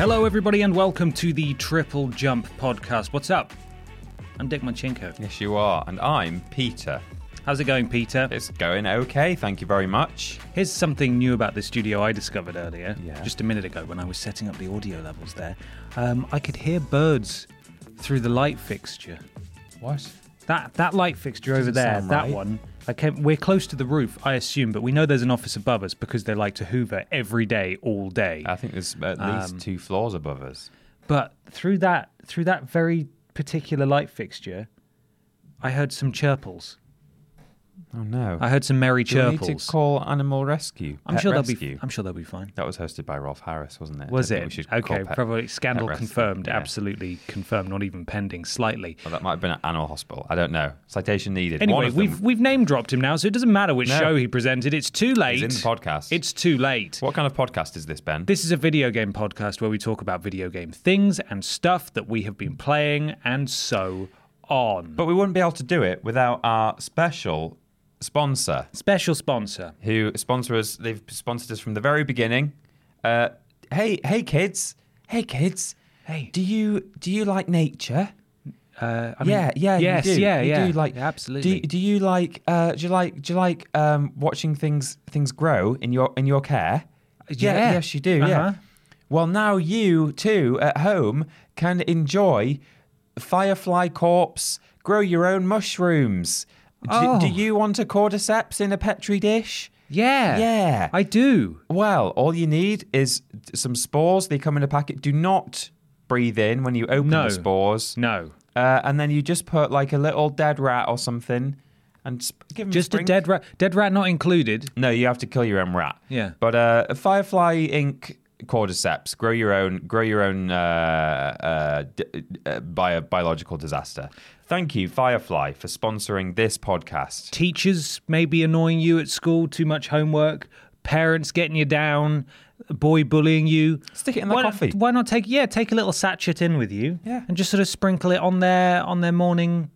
Hello, everybody, and welcome to the Triple Jump Podcast. What's up? I'm Dick Manchenko. Yes, you are. And I'm Peter. How's it going, Peter? It's going okay. Thank you very much. Here's something new about the studio I discovered earlier, Yeah. just a minute ago when I was setting up the audio levels there. Um, I could hear birds through the light fixture. What? That that light fixture over Doesn't there, sound that right. one. I came, we're close to the roof, I assume, but we know there's an office above us because they like to hoover every day, all day. I think there's at least Um, two floors above us. But through that through that very particular light fixture, I heard some chirples. Oh no. I heard some merry Do we need to call Animal Rescue. I'm sure Rescue. they'll be. I'm sure they'll be fine. That was hosted by Rolf Harris, wasn't it? Was I it? Okay, Pet- probably scandal Pet confirmed. Yeah. Absolutely confirmed. Not even pending. Slightly. Well, that might have been at Animal Hospital. I don't know. Citation needed. Anyway, we've we've name dropped him now, so it doesn't matter which No. show he presented. It's too late. is in the podcast. It's too late. What kind of podcast is this, Ben? This is a video game podcast where we talk about video game things and stuff that we have been playing and so on. But we wouldn't be able to do it without our special sponsor. Special sponsor. who sponsor us. They've sponsored us from the very beginning. Uh, hey, hey, kids. Hey, kids. Hey. do you do you like nature? Uh, I mean, yeah, yeah, yes, you do. yeah, you yeah, do like Yeah, absolutely. Do, do you like? Uh, do you like? Do you like um, watching things things grow in your in your care? Yeah. yes, you do. Uh-huh. Yeah. Well, now you too at home can enjoy Firefly Corpse. Grow your own mushrooms. Do, Oh. do you want a cordyceps in a petri dish? yeah, Yeah. I do. Well, all you need is some spores. They come in a packet. Do not breathe in when you open No. the spores. No, Uh, and then you just put like a little dead rat or something and sp- give 'em just a spring- dead rat. Dead rat not included. No, you have to kill your own rat. Yeah. But uh, a Firefly Inc. cordyceps. Grow your own. Grow your own uh, uh, d- uh, bio- biological disaster. Thank you, Firefly, for sponsoring this podcast. teachers maybe annoying you at school, too much homework, parents getting you down, a boy bullying you. Stick it in the why coffee. Not, why not take yeah, take a little sachet in with you, Yeah. and just sort of sprinkle it on their on their morning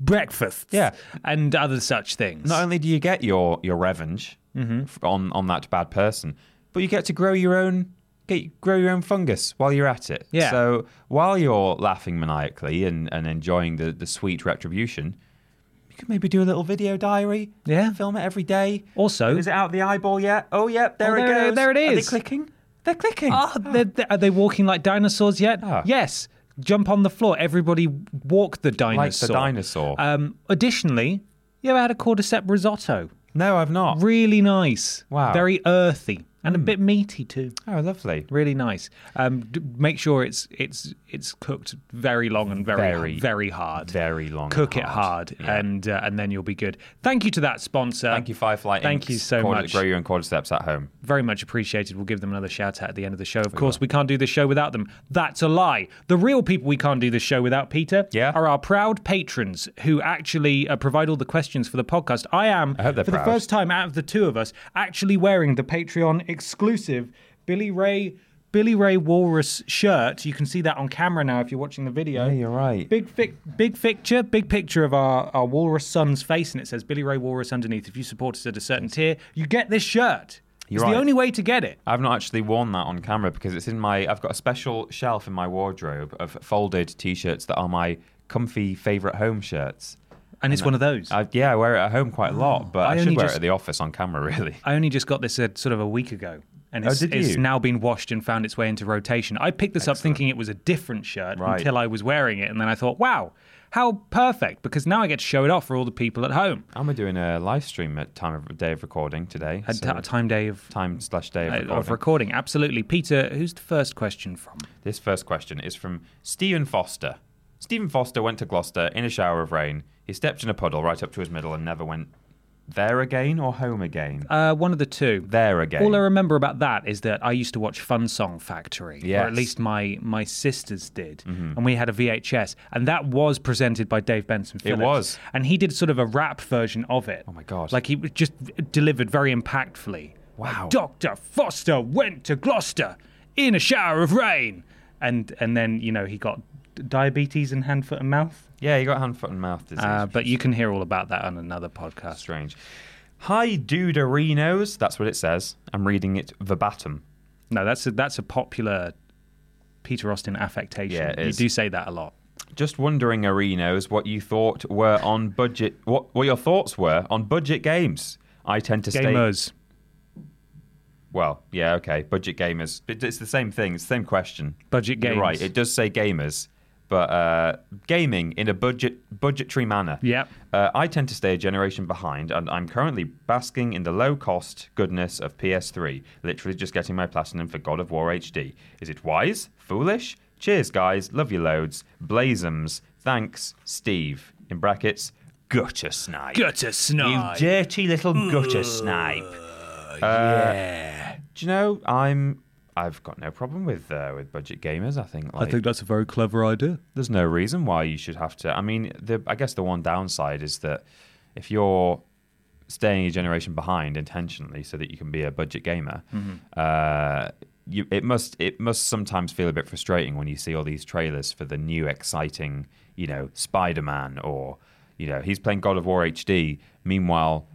breakfast, Yeah. and other such things. Not only do you get your your revenge Mm-hmm. on on that bad person, but you get to grow your own get grow your own fungus while you're at it. Yeah. So while you're laughing maniacally and, and enjoying the, the sweet retribution, you could maybe do a little video diary. Yeah. Film it every day. Also- is it out of the eyeball yet? Oh, yep, there Oh, it there- goes. there it Are they clicking? They're clicking. Oh, they're, they're- are they walking like dinosaurs yet? Ah. Yes. Jump on the floor. Everybody walk the dinosaur. Like the dinosaur. Um, additionally, you ever had a cordyceps risotto? no, I've not. Really nice. Wow. Very earthy and a bit meaty too. Oh, lovely. Really nice. Um, d- make sure it's it's it's cooked very long and very Very, very hard. Very long. Cook it hard, Yeah. and uh, and then you'll be good. Thank you to that sponsor. Thank you, Firefly. Thank Inc.'s you so much. Grow your own cordyceps at home. Very much appreciated. We'll give them another shout out at the end of the show. Of course, we can't do this show without them. That's a lie. The real people we can't do this show without, Peter, Yeah. are our proud patrons who actually uh, provide all the questions for the podcast. I am, I for proud. the first time out of the two of us, actually wearing the Patreon exclusive Billy Ray Billy Ray Walrus shirt. You can see that on camera now if you're watching the video. Yeah, you're right. Big fic- big picture, big picture of our, our walrus son's face, and it says Billy Ray Walrus underneath. If you support us at a certain tier, you get this shirt. You're it's right. the only way to get it. I've not actually worn that on camera because it's in my. I've got a special shelf in my wardrobe of folded T-shirts that are my comfy favorite home shirts. And it's one of those. I, yeah, I wear it at home quite a lot, but I I, should wear just- it at the office on camera. Really, I only just got this uh, sort of a week ago. And Oh, it's, did it's now been washed and found its way into rotation. I picked this up thinking it was a different shirt Right. until I was wearing it. And then I thought, wow, how perfect. Because now I get to show it off for all the people at home. I'm doing a live stream at time of day of recording today. A so t- time day of, time slash day of uh, recording. of recording. Absolutely. Peter, who's the first question from? This first question is from Stephen Foster. Stephen Foster went to Gloucester in a shower of rain. He stepped in a puddle right up to his middle and never went there again or home again. Uh, one of the two. there again. All I remember about that is that I used to watch Fun Song Factory, or at Mm-hmm. least my my sisters did, and we had a VHS, and that was presented by Dave Benson Phillips. was. and he did sort of a rap version of it. Oh my God. Like he just delivered very impactfully. Wow. Doctor Foster went to Gloucester in a shower of rain, and and then you know he got diabetes and hand, foot, and mouth. yeah, you got hand, foot, and mouth disease. Uh, but you can hear all about that on another podcast. strange. Hi, Duderinos. That's what it says. I'm reading it verbatim. No, that's a, that's a popular Peter Austin affectation. Yeah, it you do say that a lot. Just wondering, Arenos, what you thought were on budget. What what your thoughts were on budget games? I tend to stay. Gamers. Well, yeah, okay, budget gamers. It's the same thing. It's the same question. Budget games. You're right. It does say gamers, but uh, gaming in a budget budgetary manner. Yep. Uh, I tend to stay a generation behind, and I'm currently basking in the low cost goodness of PS3, literally just getting my platinum for God of War HD. Is it wise? Foolish? Cheers, guys. Love you loads. Blazums. Thanks, Steve. In brackets, gutter snipe. Gutter snipe. You dirty little gutter snipe. yeah. Do you know, I'm. I've got no problem with uh, with budget gamers. I think like, I think that's a very clever idea. there's no reason why you should have to. I mean, the I guess the one downside is that if you're staying a generation behind intentionally so that you can be a budget gamer, uh, you it must it must sometimes feel a bit frustrating when you see all these trailers for the new exciting, you know, Spider-Man or you know he's playing God of War HD. Meanwhile,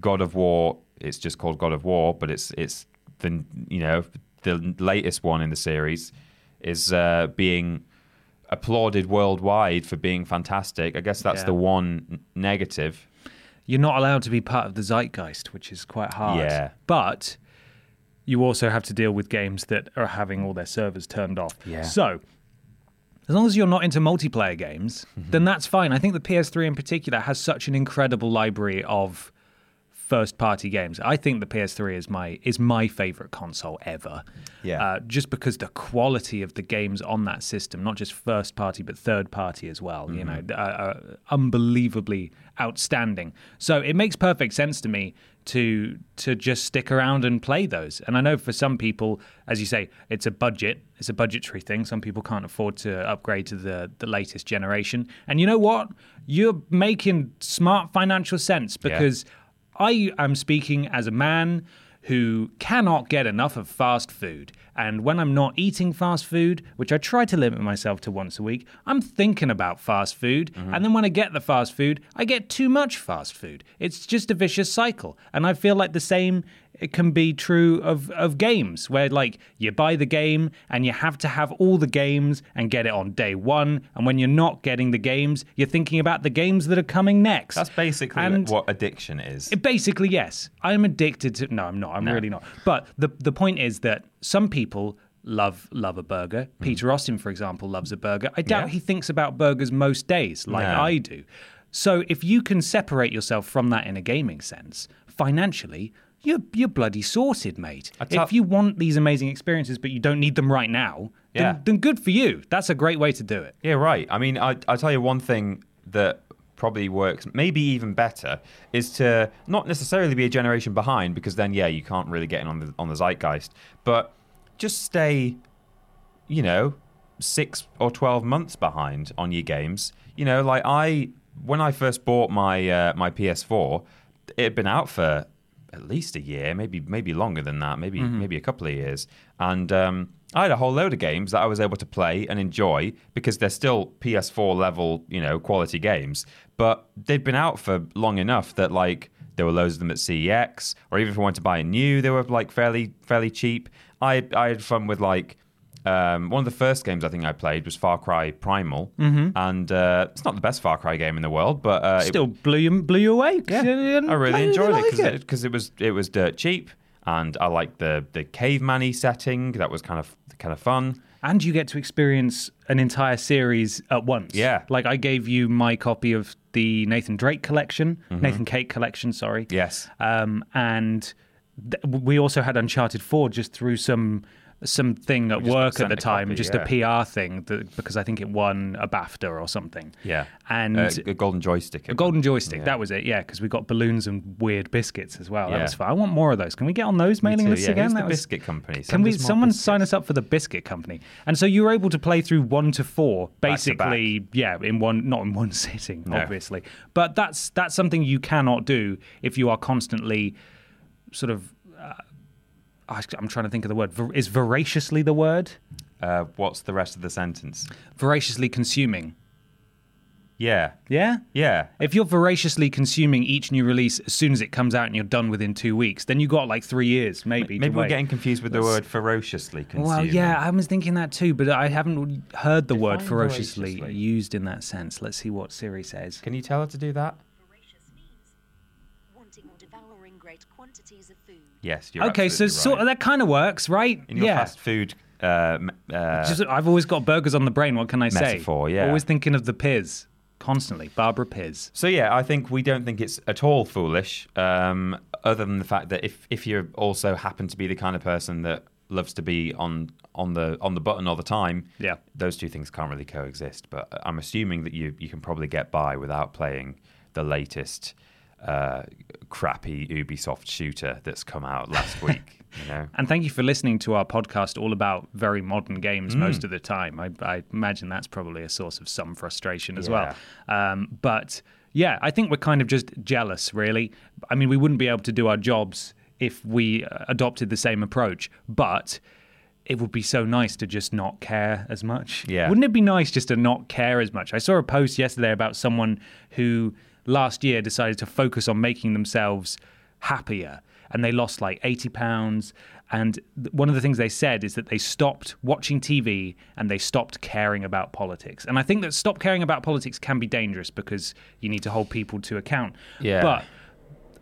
God of War it's just called God of War, but it's it's the you know the latest one in the series is uh, being applauded worldwide for being fantastic. I guess that's Yeah. the one negative. You're not allowed to be part of the zeitgeist, which is quite hard. Yeah. But you also have to deal with games that are having all their servers turned off. Yeah. So, as long as you're not into multiplayer games, Mm-hmm. then that's fine. I think the PS3 in particular has such an incredible library of first party games. I think the PS3 is my is my favorite console ever. Yeah. Uh, just because the quality of the games on that system, not just first party but third party as well, you know, mm-hmm. are, are uh, uh, unbelievably outstanding. So it makes perfect sense to me to to just stick around and play those. And I know for some people, as you say, it's a budget, it's a budgetary thing. Some people can't afford to upgrade to the the latest generation. And you know what? You're making smart financial sense because I am speaking as a man who cannot get enough of fast food. And when I'm not eating fast food, which I try to limit myself to once a week, I'm thinking about fast food. Mm-hmm. And then when I get the fast food, I get too much fast food. It's just a vicious cycle. And I feel like the same it can be true of, of games where like you buy the game and you have to have all the games and get it on day one. And when you're not getting the games, you're thinking about the games that are coming next. That's basically And- what addiction is. it- Basically, yes. I'm addicted to. No, I'm not. I'm really not. But the the point is that some people love love a burger. Hmm. Peter Austin, for example, loves a burger. I doubt Yeah. he thinks about burgers most days like No. I do. So if you can separate yourself from that in a gaming sense, financially. You're, you're bloody sorted, mate. if you want these amazing experiences, but you don't need them right now, then, Yeah. then good for you. That's a great way to do it. Yeah, right. I mean, I, I'll tell you one thing that probably works, maybe even better, is to not necessarily be a generation behind, because then, yeah, you can't really get in on the on the zeitgeist, but just stay, you know, six or twelve months behind on your games. You know, like I, when I first bought my uh, my PS4, it had been out for at least a year, maybe maybe longer than that, maybe maybe a couple of years, and um, I had a whole load of games that I was able to play and enjoy because they're still PS4 level, you know, quality games. But they've been out for long enough that like there were loads of them at CEX, or even if I wanted to buy a new, they were like fairly fairly cheap. I I had fun with like um, one of the first games I think I played was Far Cry Primal, mm-hmm. and uh, it's not the best Far Cry game in the world, but uh, Still blew you blew you away. yeah, I really enjoyed it because it, was it was dirt cheap, and I liked the the caveman-y setting. That was kind of kind of fun. and you get to experience an entire series at once. Yeah. like I gave you my copy of the Nathan Drake collection, Mm-hmm. Nathan Cake collection. Sorry. Yes. Um, and th- we also had Uncharted Four just through some something at work at the time, copy, just yeah. a PR thing that, because I think it won a BAFTA or something. Yeah, and. uh, a golden joystick. a golden joystick, Yeah. that was it, yeah, because we got balloons and weird biscuits as well. That was fun. I want more of those. Can we get on those mailing lists yeah. again? Who's the That was- biscuit company? Can we? Someone biscuits. sign us up for the biscuit company, and so you were able to play through one to four, to basically, yeah, in one, not in one sitting, No. obviously. But that's that's something you cannot do if you are constantly, sort of. I- I'm trying to think of the word. Is voraciously the word? Uh, what's the rest of the sentence? Voraciously consuming. Yeah, Yeah. yeah. If you're voraciously consuming each new release as soon as it comes out and you're done within two weeks, then you got like three years, maybe. Maybe we're wait. getting confused with the word ferociously consuming. Well, yeah, I was thinking that too, but I haven't heard the word Define ferociously, used in that sense. Let's see what Siri says. Can you tell her to do that? Voracious means wanting or devouring great quantities of food. Yes, you're okay, so absolutely sort right. of, that kind of works, right? in your yeah. fast food. Uh, uh, Just, I've always got burgers on the brain. What can I say? Metaphor, yeah. Always thinking of the Piz constantly. Barbara Piz. So yeah, I think we don't think it's at all foolish. Um, other than the fact that if if you also happen to be the kind of person that loves to be on on the on the button all the time, Yeah. those two things can't really coexist. But I'm assuming that you you can probably get by without playing the latest uh, crappy Ubisoft shooter that's come out last week. You know, And thank you for listening to our podcast all about very modern games Mm. most of the time. I, I imagine that's probably a source of some frustration as Yeah. well. Um, but yeah, I think we're kind of just jealous, really. I mean, we wouldn't be able to do our jobs if we uh, adopted the same approach, but it would be so nice to just not care as much. Yeah. Wouldn't it be nice just to not care as much? I saw a post yesterday about someone who last year decided to focus on making themselves happier and they lost like 80 pounds and one of the things they said is that they stopped watching TV and they stopped caring about politics. And I think that stop caring about politics can be dangerous because you need to hold people to account. Yeah. But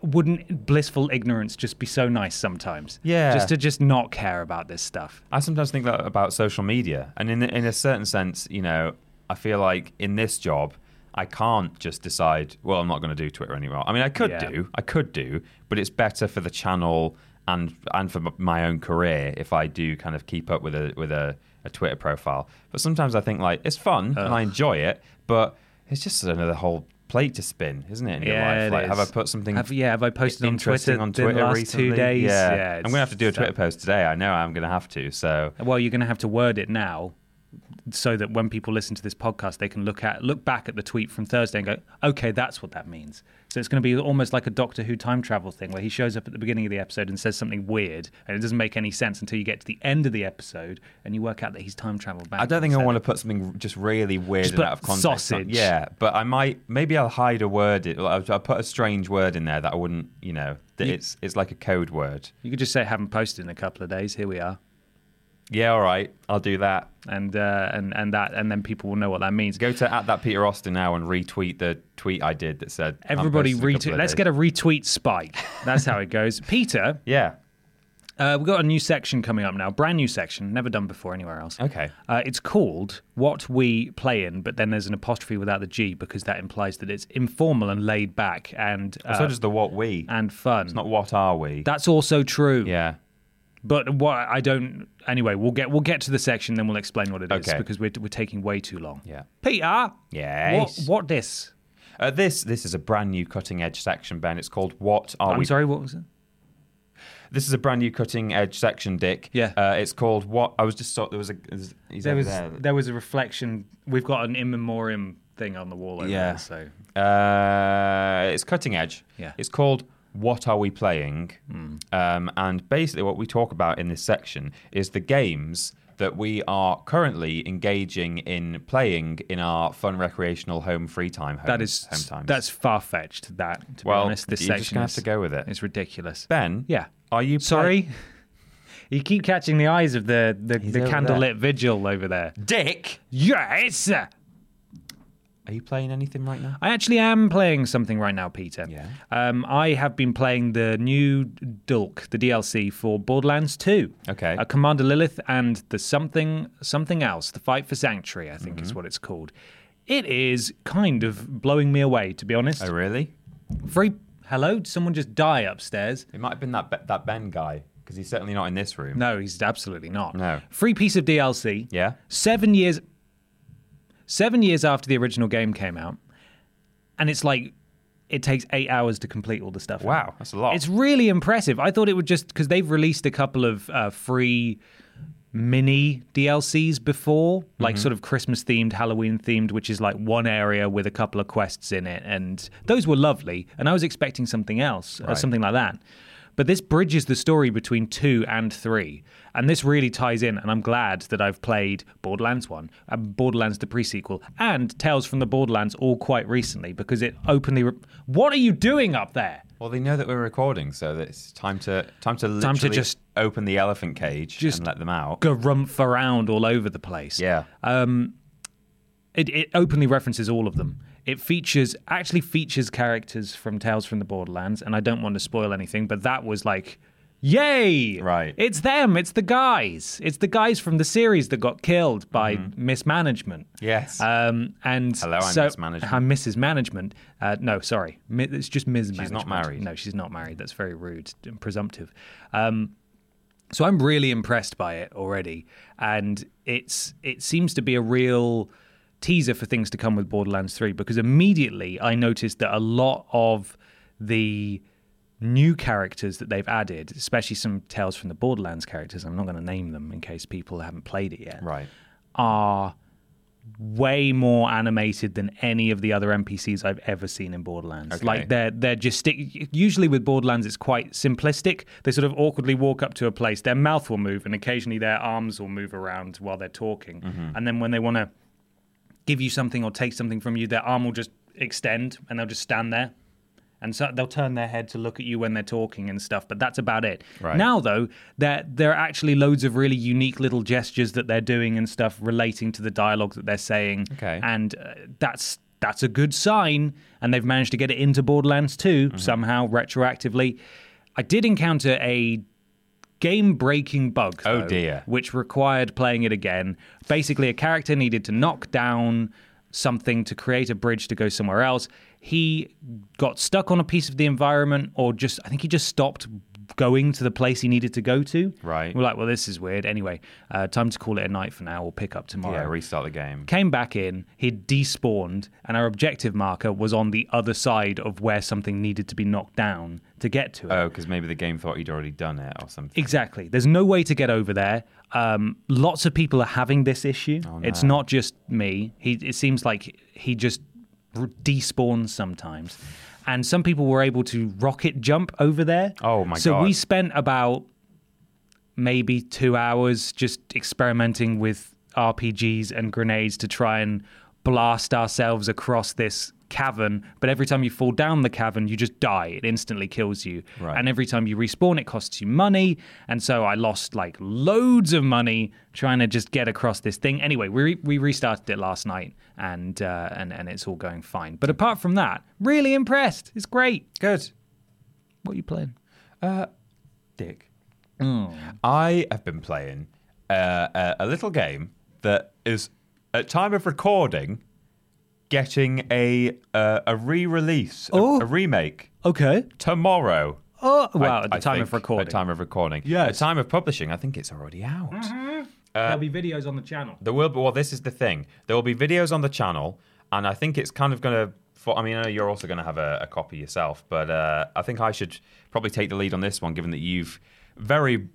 wouldn't blissful ignorance just be so nice sometimes? Yeah. Just to just not care about this stuff. I sometimes think that about social media, and in in a certain sense, you know, I feel like in this job, I can't just decide. Well, I'm not going to do Twitter anymore. I mean, I could Yeah. do, I could do, but it's better for the channel and and for my own career if I do kind of keep up with a with a, a Twitter profile. But sometimes I think like it's fun and I enjoy it, but it's just another whole plate to spin, isn't it? In your Yeah, life, like have I put something? Have- yeah, have I posted on interesting Twitter on the Twitter last two recently? days? Yeah, Yeah, I'm gonna have to do a Twitter post today. I know I'm gonna have to. So Well, you're going to have to word it now so that when people listen to this podcast, they can look at look back at the tweet from Thursday and go, okay, that's what that means. So it's going to be almost like a Doctor Who time travel thing where he shows up at the beginning of the episode and says something weird, and it doesn't make any sense until you get to the end of the episode and you work out that he's time traveled back. I don't think I want to put something just really weird Just and out of context. on- sausage. Yeah, but I might. Maybe I'll hide a word. I'll, I'll put a strange word in there that I wouldn't. You know, that You- it's it's like a code word. You could just say haven't posted in a couple of days. Here we are. Yeah, all right. I'll do that. And uh, and and that and then people will know what that means. Go to at that Peter Austin now and retweet the tweet I did that said Everybody posting in a couple retweet. Let's days. get a retweet spike. That's how it goes. Peter, Yeah. Uh, we've got a new section coming up now, brand new section, never done before anywhere else. Okay. Uh, it's called What We Play In, but then there's an apostrophe without the G because that implies that it's informal and laid back and uh, so does the what we. and fun. It's not what are we. That's also true. yeah. But what I don't. Anyway, we'll get we'll get to the section, then we'll explain what it is Okay. because we're we're taking way too long. Yeah. Peter. Yes. What what this? Uh, this this is a brand new cutting edge section, Ben. It's called What Are I'm We sorry. What was it? This is a brand new cutting edge section, Dick. Yeah. Uh, it's called what? I was just thought there was a. there's- He's There over was there. there was a reflection. We've got an in memoriam thing on the wall over Yeah. there. So Uh, it's cutting edge. Yeah. It's called What Are We Playing? Um, and basically, what we talk about in this section is the games that we are currently engaging in playing in our fun recreational home free time. Home, That is home times. that's far fetched. That to Well, be honest, this you're just section gonna have to go with it. It's ridiculous. Ben. Yeah. Are you play- Sorry. You keep catching the eyes of the the, the candlelit vigil over there. Dick? Yes. Are you playing anything right now? I actually am playing something right now, Peter. Yeah. Um, I have been playing the new Dulk, the DLC for Borderlands 2. Okay. Uh, Commander Lilith and the something something else, the Fight for Sanctuary, I think is Mm-hmm. what it's called. It is kind of blowing me away, to be honest. Oh, really? Free. Hello? Did someone just die upstairs? It might have been that Be- that Ben guy because he's certainly not in this room. No, he's absolutely not. No. Free piece of DLC. Yeah. Seven years. Seven years after the original game came out, and it's like it takes eight hours to complete all the stuff. Wow, that's a lot. It's really impressive. I thought it would just because they've released a couple of uh, free mini DLCs before, like Mm-hmm. sort of Christmas themed, Halloween themed, which is like one area with a couple of quests in it, and those were lovely. And I was expecting something else, uh, Right. something like that. But this bridges the story between two and three, and this really ties in. And I'm glad that I've played Borderlands One, and Borderlands the pre-sequel, and Tales from the Borderlands all quite recently because it openly. Re- what are you doing up there? Well, they know that we're recording, so it's time to time to Time to just- open the elephant cage Just and let them out. Garumph around all over the place. Yeah. Um, it, it openly references all of them. It features actually features characters from Tales from the Borderlands, and I don't want to spoil anything, but that was like, yay! Right. It's them. It's the guys. It's the guys from the series that got killed by mismanagement. Yes. Um, and Hello, I'm so, mismanagement. I'm Mrs. Management. Uh, no, sorry, it's just Ms. Management. She's not married. No, she's not married. That's very rude and presumptive. Um, so I'm really impressed by it already, and it's it seems to be a real teaser for things to come with Borderlands 3 because immediately I noticed that a lot of the new characters that they've added, especially some Tales from the Borderlands characters, I'm not going to name them in case people haven't played it yet, right. are way more animated than any of the other NPCs I've ever seen in Borderlands. Okay. Like they're they're just. Usually with Borderlands, it's quite simplistic. They sort of awkwardly walk up to a place, their mouth will move, and occasionally their arms will move around while they're talking. Mm-hmm. And then when they want to give you something or take something from you, their arm will just extend, and they'll just stand there. And so they'll turn their head to look at you when they're talking and stuff, but that's about it. Right. Now, though, there there are actually loads of really unique little gestures that they're doing and stuff relating to the dialogue that they're saying. Okay. and uh, that's that's a good sign. And they've managed to get it into Borderlands 2 Mm-hmm. somehow retroactively. I did encounter a game-breaking bug. Oh, though, dear. Which required playing it again. Basically, a character needed to knock down something to create a bridge to go somewhere else. He got stuck on a piece of the environment, or just I think he just stopped going to the place he needed to go to. Right. We're like, well, this is weird. Anyway, uh, time to call it a night for now. We'll pick up tomorrow. Yeah, restart the game. Came back in, he'd despawned, and our objective marker was on the other side of where something needed to be knocked down to get to it. Oh, because maybe the game thought you'd already done it or something. Exactly. There's no way to get over there. Um, lots of people are having this issue. Oh, It's not just me. He, it seems like he just despawns sometimes. And some people were able to rocket jump over there. Oh, my so God. So we spent about maybe two hours just experimenting with RPGs and grenades to try and blast ourselves across this cavern. But every time you fall down the cavern, you just die. It instantly kills you. Right. And every time you respawn, it costs you money. And so I lost like loads of money trying to just get across this thing. Anyway, we, re- we restarted it last night and, uh, and, and it's all going fine. But apart from that, really impressed. It's great. Good. What are you playing? Uh, Dick. I have been playing uh, a, a little game that is, at time of recording, getting a uh, a re-release, a- Oh. a, remake Okay. tomorrow. Oh, I- wow. At the I time of recording. At the time of recording. Yes. At the time of publishing, I think it's already out. There'll be videos on the channel. There will be. Well, this is the thing. There will be videos on the channel, and I think it's kind of going to. I mean, I know you're also going to have a, a copy yourself, but uh, I think I should probably take the lead on this one, given that you've very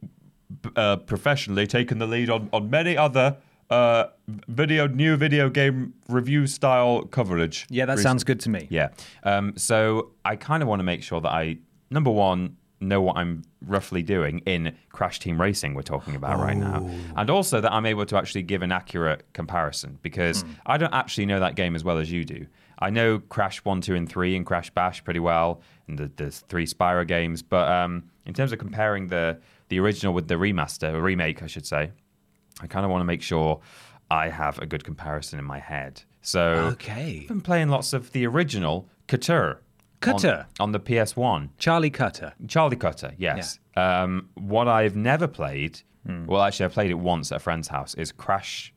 uh, professionally taken the lead on on many other uh, video new video game review style coverage. Yeah, that recently. sounds good to me. Yeah. Um, so I kind of want to make sure that I, number one, know what I'm roughly doing in Crash Team Racing, we're talking about right now. Oh. And also that I'm able to actually give an accurate comparison because Hmm. I don't actually know that game as well as you do. I know Crash 1, 2, and 3 and Crash Bash pretty well, and the, the three Spyro games. But um, in terms of comparing the, the original with the remaster, or remake, I should say, I kind of want to make sure I have a good comparison in my head. So Okay. I've been playing lots of the original Cutter. Cutter? On, on the PS1. Charlie Cutter. Charlie Cutter, yes. Um, what I've never played, Hmm. well, actually, I played it once at a friend's house, is Crash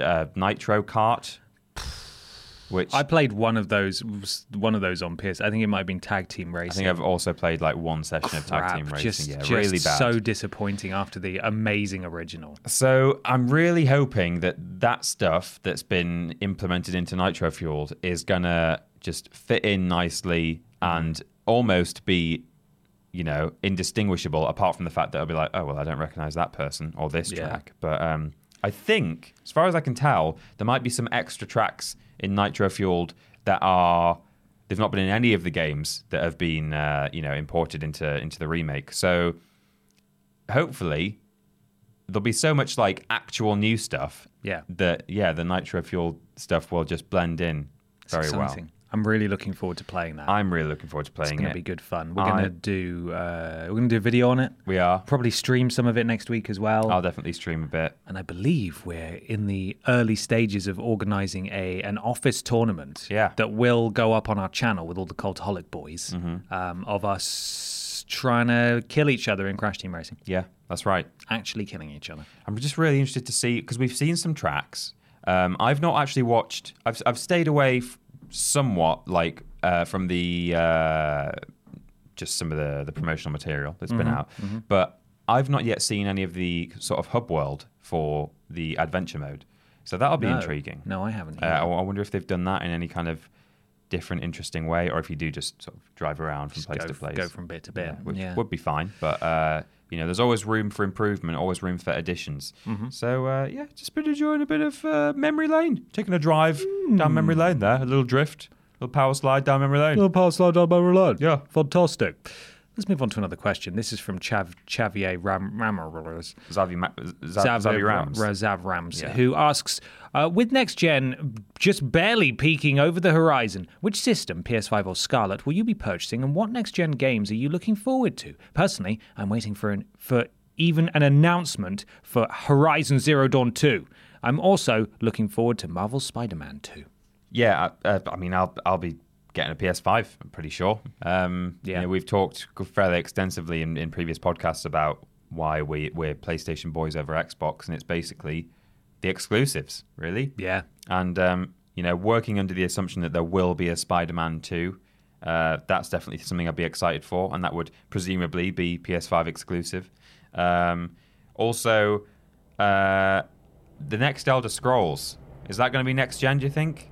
uh, Nitro Kart. Which I played one of those, one of those on PS. I think it might have been Tag Team Racing. I think I've also played like one session of Tag Team Racing. Just, yeah, just really bad. so disappointing after the amazing original. So I'm really hoping that that stuff that's been implemented into Nitro Fueled is gonna just fit in nicely and almost be, you know, indistinguishable. Apart from the fact that I'll be like, oh well, I don't recognize that person or this Yeah. track. But um, I think, as far as I can tell, there might be some extra tracks in Nitro Fueled that are. They've not been in any of the games that have been, uh, you know, imported into into the remake. So hopefully there'll be so much like actual new stuff Yeah. that yeah the nitro fuel stuff will just blend in very well. I'm really looking forward to playing that. i'm really looking forward to playing it's to it be good fun. We're I- to do uh, we're going to do a video on it. we are Probably stream some of it next week as well. i'll definitely stream a bit and I believe we're in the early stages of organizing a an office tournament Yeah. that will go up on our channel with all the Cultaholic boys Mm-hmm. um, of us trying to kill each other in Crash Team Racing. yeah that's right Actually killing each other. i'm just really interested to see because we've seen some tracks um, i've not actually watched i've, I've stayed away f- somewhat like uh, from the uh, just some of the, the promotional material that's been out but i've not yet seen any of the sort of hub world for the adventure mode so that'll be No. intriguing No, I haven't. Uh, I. I wonder if they've done that in any kind of different, interesting way, or if you do just sort of drive around from Just place go, to place. go from bit to bit. Yeah, which yeah. would be fine. But uh, you know, there's always room for improvement, always room for additions. Mm-hmm. So uh, yeah, just been enjoying a bit of uh, memory lane, taking a drive down memory lane there, a little drift, a little power slide down memory lane. a Little power slide down memory lane. Yeah. Fantastic. Let's move on to another question. This is from Chav, Xavier Ram. Zavi, Ma- Zav, Rams. Ra- Zav Rams, Yeah. who asks, uh, with next gen just barely peeking over the horizon, which system, PS5 or Scarlett, will you be purchasing, and what next gen games are you looking forward to? Personally, I'm waiting for an, for even an announcement for Horizon Zero Dawn 2. I'm also looking forward to Marvel's Spider-Man 2. Yeah, I, uh, I mean, I'll I'll be getting a PS5. I'm pretty sure. Um, Yeah. you know, we've talked fairly extensively in, in previous podcasts about why we we're PlayStation boys over Xbox, and it's basically the exclusives, really. Yeah. And um, you know, working under the assumption that there will be a Spider-Man 2, uh, that's definitely something I'd be excited for, and that would presumably be PS5 exclusive. Um, also, uh, the next Elder Scrolls is that going to be next gen? Do you think?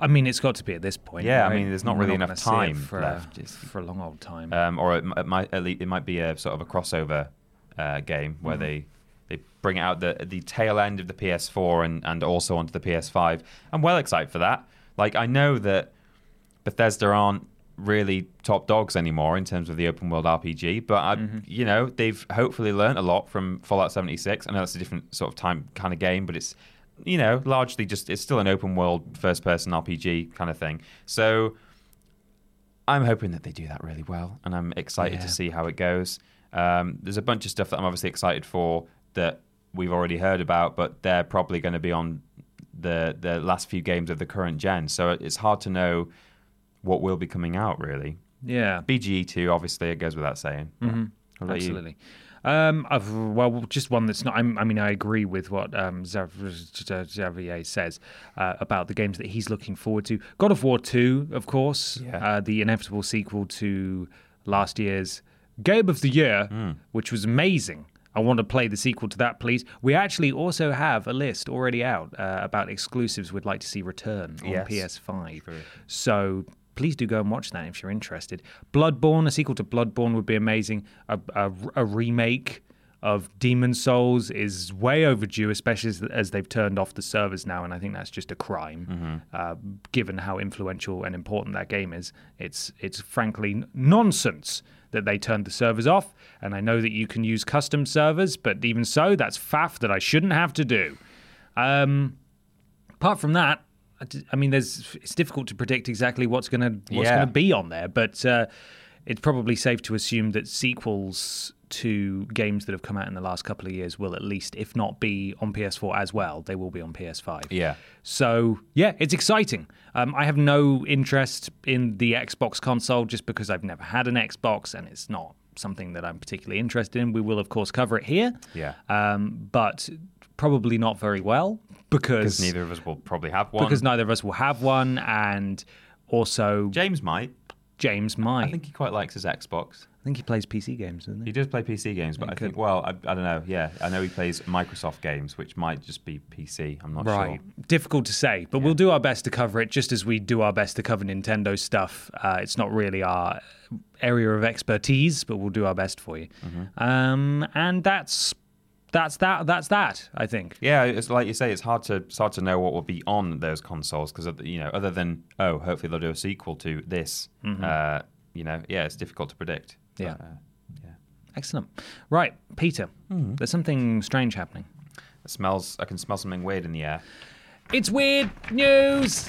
I mean, it's got to be at this point. Yeah, I mean, there's not We're really gonna enough time for, left. A, for a long old time. um, or it, it might at least it might be a sort of a crossover uh, game where Mm-hmm. they they bring it out the the tail end of the PS4 and and also onto the PS5. I'm well excited for that. Like I know that Bethesda aren't really top dogs anymore in terms of the open world RPG, but I, Mm-hmm. you know they've hopefully learned a lot from Fallout 76. I know that's a different sort of time kind of game, but it's you know largely just it's still an open world first person RPG kind of thing. So I'm hoping that they do that really well, and I'm excited Yeah. to see how it goes. Um, there's a bunch of stuff that I'm obviously excited for that we've already heard about, but they're probably going to be on the the last few games of the current gen, so it's hard to know what will be coming out really. yeah. BGE two, obviously, it goes without saying. Mm-hmm. About you? Um, I've, well, just one that's not. I'm, I mean, I agree with what um, Xavier says uh, about the games that he's looking forward to. God of War 2, of course, Yeah. uh, the inevitable sequel to last year's Game of the Year, Hmm. which was amazing. I want to play the sequel to that, please. We actually also have a list already out uh, about exclusives we'd like to see return on Yes. PS5. So please do go and watch that if you're interested. Bloodborne, a sequel to Bloodborne would be amazing. A, a, a remake of Demon's Souls is way overdue, especially as, as they've turned off the servers now, and I think that's just a crime, uh, given how influential and important that game is. It's it's frankly nonsense that they turned the servers off, and I know that you can use custom servers, but even so, that's faff that I shouldn't have to do. Um, apart from that, I mean, there's it's difficult to predict exactly what's gonna what's Yeah. gonna be on there, but uh, it's probably safe to assume that sequels to games that have come out in the last couple of years will at least, if not be on PS4 as well, they will be on PS5. Yeah. So yeah, it's exciting. Um, I have no interest in the Xbox console just because I've never had an Xbox and it's not something that I'm particularly interested in. We will of course cover it here. Yeah. Um, but probably not very well because neither of us will probably have one. because neither of us will have one, and also James might. James might. I think he quite likes his Xbox. I think he plays PC games, doesn't He he? does play PC games, but I think, well, I, I don't know. Yeah, I know he plays Microsoft games, which might just be PC. I'm not Right. sure. Difficult to say, but we'll do our best to cover it just as we do our best to cover Nintendo stuff. Uh, it's not really our area of expertise, but we'll do our best for you. Mm-hmm. Um, and that's that's that. That's that. I think. Yeah, it's like you say, it's hard to it's hard to know what will be on those consoles because you know, other than oh, hopefully they'll do a sequel to this. Uh, you know, yeah, it's difficult to predict. But, Yeah. uh, yeah. Excellent. Right, Peter. Mm-hmm. There's something strange happening. It smells. I can smell something weird in the air. It's weird news.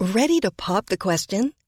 Ready to pop the question?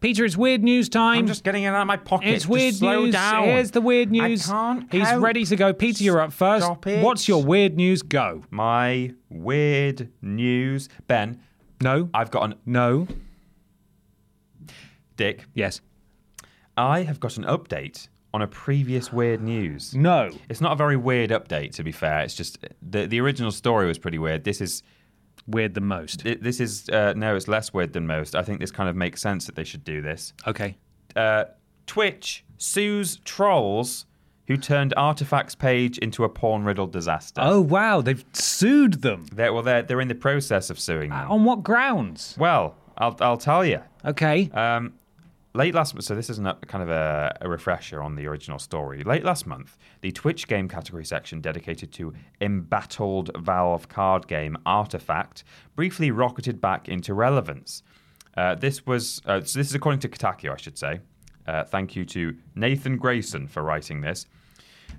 Peter, it's weird news time. I'm just getting it out of my pocket. It's Just weird slow news. down. Here's the weird I news. can't He's count. ready to go. Peter, you're up first. Stop it. What's your weird news? Go. My weird news, Ben. No. I've got an No. Dick. Yes. I have got an update on a previous weird news. No. It's not a very weird update, to be fair. It's just the the original story was pretty weird. This is Weird the most. thi- this is uh, no, it's less weird than most. I think this kind of makes sense that they should do this. Okay. Uh, Twitch sues trolls who turned Artifacts page into a porn riddled disaster. Oh wow, they've sued them. They're, well, they're they're in the process of suing them. On what grounds? Well, I'll I'll tell you. Okay. Um, late last month, so this is a kind of a, a refresher on the original story. Late last month, the Twitch game category section dedicated to embattled Valve card game Artifact briefly rocketed back into relevance. Uh, this was uh, so this is according to Kotaku, I should say. Uh, thank you to Nathan Grayson for writing this.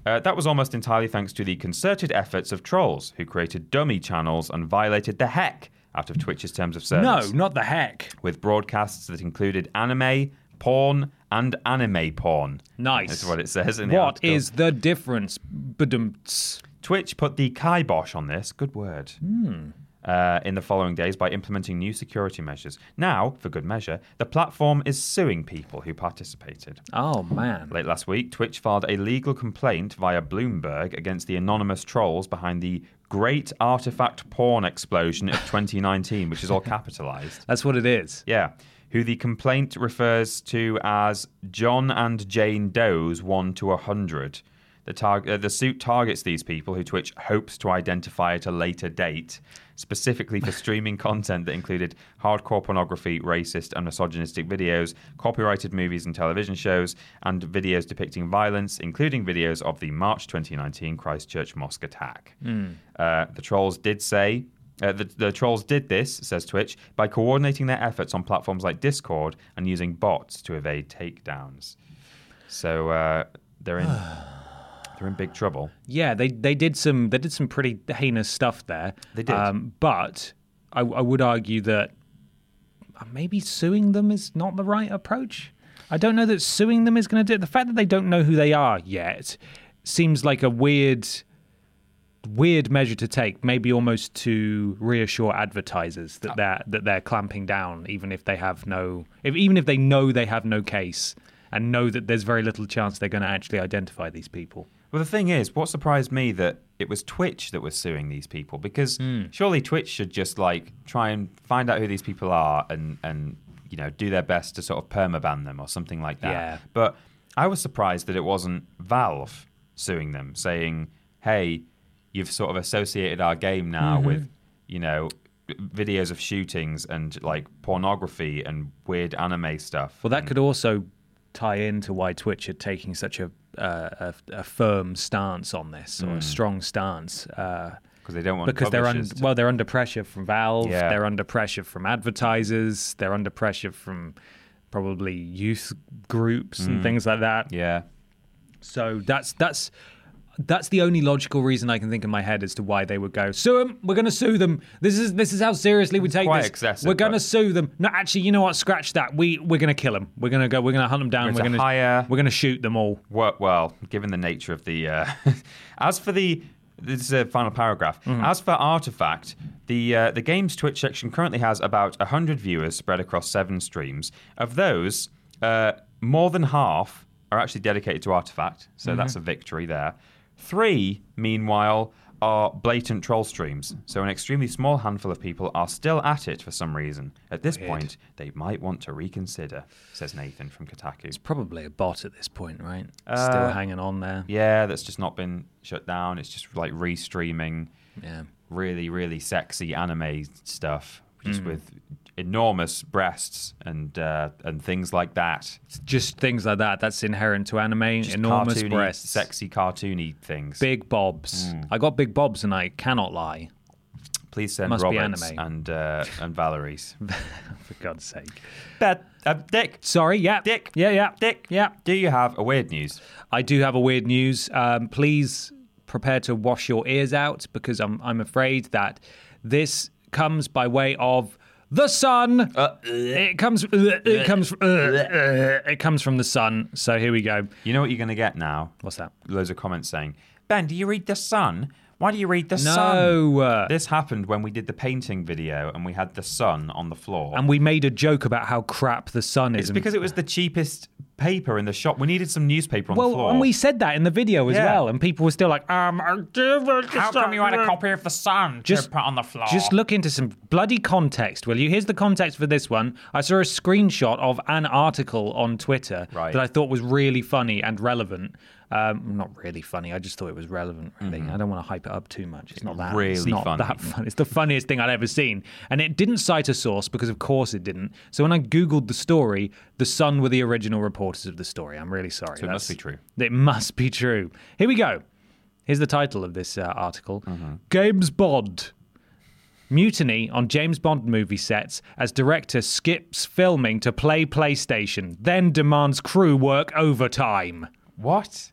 Uh, that was almost entirely thanks to the concerted efforts of trolls who created dummy channels and violated the heck out of Twitch's terms of service. no, not the heck. with broadcasts that included anime, porn, and anime porn. Nice. That's what it says in the What article. is the difference? Badumts. Twitch put the kibosh on this. Good word. Hmm. uh, in the following days by implementing new security measures. Now, for good measure, the platform is suing people who participated. Oh man. Late last week, Twitch filed a legal complaint via Bloomberg against the anonymous trolls behind the Great Artifact Porn Explosion of 2019, which is all capitalized. That's what it is. Yeah. Who the complaint refers to as John and Jane Doe's 1 to 100. The, tar- uh, the suit targets these people who Twitch hopes to identify at a later date, specifically for streaming content that included hardcore pornography, racist and misogynistic videos, copyrighted movies and television shows, and videos depicting violence, including videos of the March 2019 Christchurch mosque attack. Uh, the trolls did say uh, the, the trolls did this, says Twitch, by coordinating their efforts on platforms like Discord and using bots to evade takedowns. So uh, they're in they're in big trouble. Yeah, they they did some they did some pretty heinous stuff there. They did. Um, but I, I would argue that uh, maybe suing them is not the right approach. I don't know that suing them is going to do it. The fact that they don't know who they are yet seems like a weird weird measure to take maybe almost to reassure advertisers that they're that they're clamping down even if they have no if, even if they know they have no case and know that there's very little chance they're going to actually identify these people Well, the thing is, what surprised me that it was Twitch that was suing these people because Hmm. surely Twitch should just like try and find out who these people are and and you know do their best to sort of permaban them or something like that. Yeah. But I was surprised that it wasn't Valve suing them, saying, "Hey, you've sort of associated our game now Mm-hmm. with you know." videos of shootings and like pornography and weird anime stuff Well, that could also tie into why Twitch are taking such a uh, a, a firm stance on this or a strong stance. Uh, because they don't want because they're publishers to- well, they're under pressure from Valve. Yeah. They're under pressure from advertisers. They're under pressure from probably youth groups and things like that. yeah So that's that's that's the only logical reason I can think in my head as to why they would go sue them. We're going to sue them. This is this is how seriously we take quite this. excessive, we're going to sue them. No, actually, you know what? Scratch that. We we're going to kill them. We're going to go. We're going to hunt them down. We're going to hire- We're going to shoot them all. Well, well, given the nature of the. Uh, as for the. This is a final paragraph. As for Artifact, the uh, the game's Twitch section currently has about 100 viewers spread across seven streams. Of those, uh, more than half are actually dedicated to Artifact, so that's a victory there. Three, meanwhile, are blatant troll streams, so an extremely small handful of people are still at it for some reason. At this point, they might want to reconsider, says Nathan from Kotaku. It's probably a bot at this point, right? Uh, Still hanging on there. Yeah, that's just not been shut down. It's just like restreaming Yeah. really, really sexy anime stuff, just with enormous breasts and uh, and things like that. Just things like that. That's inherent to anime. Just Enormous cartoony, breasts. sexy, cartoony things. Big bobs. Hmm. I got big bobs and I cannot lie. Please send Must Robert's anime. and uh, and Valerie's. For God's sake. Bet, uh, Dick, Sorry, yeah. Dick, Yeah, yeah. Dick, Yeah. Do you have a weird news? I do have a weird news. Um, please prepare to wash your ears out because I'm I'm afraid that this comes by way of the sun. Uh, uh. it comes. Uh, it comes. it comes from the sun. So here we go. You know what you're going to get now? What's that? Loads of comments saying, "Ben, do you read the Sun? Why do you read the No. Sun?" uh, This happened when we did the painting video and we had the sun on the floor. and we made a joke about how crap the sun is. it's because it was the cheapest paper in the shop. We needed some newspaper on well, the floor. and we said that in the video as Yeah. well, and people were still like, um, I do read How come you had a copy of the Sun Just- to put on the floor? Just look into some bloody context, will you? Here's the context for this one. I saw a screenshot of an article on Twitter Right. that I thought was really funny and relevant. Um, not really funny. I just thought it was relevant. Really, I don't want to hype it up too much. It's not that. it's Mm-hmm. really not funny. that fun. It's the funniest thing I'd ever seen, and it didn't cite a source because, of course, it didn't. So when I googled the story, the Sun were the original reporters of the story. I'm really sorry. So it must be true. It must be true. Here we go. Here's the title of this uh, article: Mm-hmm. James Bond. Mutiny on James Bond movie sets as director skips filming to play PlayStation, then demands crew work overtime. what?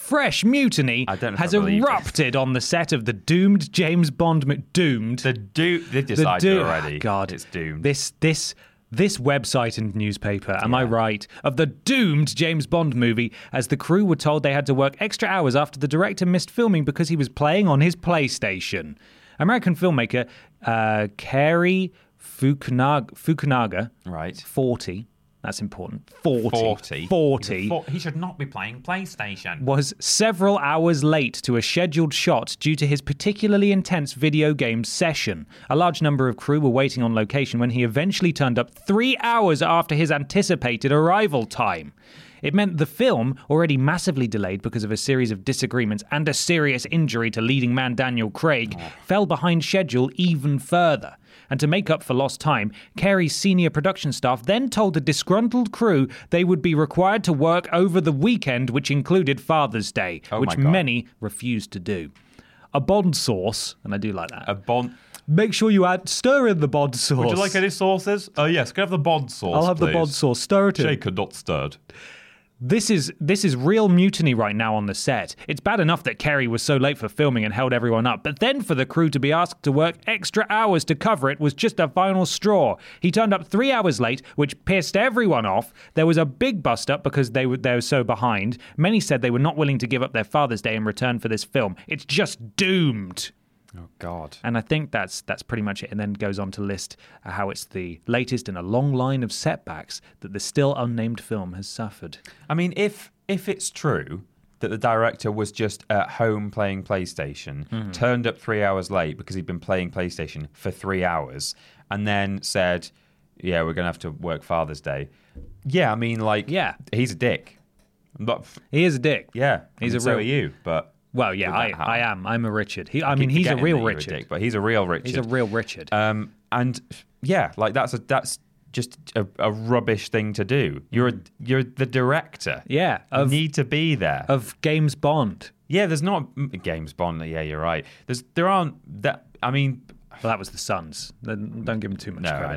Fresh mutiny I don't know if has I believe this. erupted on the set of the doomed James Bond mo- doomed The do they the decided doo- already? God, it's doomed. This this this website and newspaper, am I right, of the doomed James Bond movie, as the crew were told they had to work extra hours after the director missed filming because he was playing on his PlayStation. American filmmaker uh, Cary Fukunaga, Fukunaga, Right. 40. That's important. 40. 40. 40. He's a he should not be playing PlayStation. was several hours late to a scheduled shot due to his particularly intense video game session. A large number of crew were waiting on location when he eventually turned up three hours after his anticipated arrival time. It meant the film, already massively delayed because of a series of disagreements and a serious injury to leading man Daniel Craig, oh. fell behind schedule even further. And to make up for lost time, Cary's senior production staff then told the disgruntled crew they would be required to work over the weekend, which included Father's Day, Oh which many refused to do. A Bond sauce, and I do like that. A Bond. Make sure you add stir in the Bond sauce. Would you like any sauces? Oh yes, can I have the Bond sauce? I'll have the please? Bond sauce. Stir it in. Shaken, not stirred. This is this is real mutiny right now on the set. It's bad enough that Cary was so late for filming and held everyone up, but then for the crew to be asked to work extra hours to cover it was just a final straw. He turned up three hours late, which pissed everyone off. There was a big bust up because they were they were so behind. Many said they were not willing to give up their Father's Day in return for this film. It's just doomed. Oh God. And I think that's that's pretty much it. And then goes on to list uh, how it's the latest in a long line of setbacks that the still unnamed film has suffered. I mean, if if it's true that the director was just at home playing PlayStation, Mm-hmm. turned up three hours late because he'd been playing PlayStation for three hours, and then said, "Yeah, we're gonna have to work Father's Day." Yeah, I mean, like, Yeah. he's a dick. But He is a dick. yeah, I He's mean, a so real- are you, but Well, yeah, I. I am. I'm a Richard. He, I keep mean, he's a real Richard. dick, but he's a real Richard. He's a real Richard. Um, and yeah, like that's a that's just a, a rubbish thing to do. You're a, you're the director. yeah, you need to be there. of James Bond. yeah, there's not James Bond. Yeah, you're right. There's there aren't that. I mean, Well, that was the Suns. Don't give them too much no, credit. I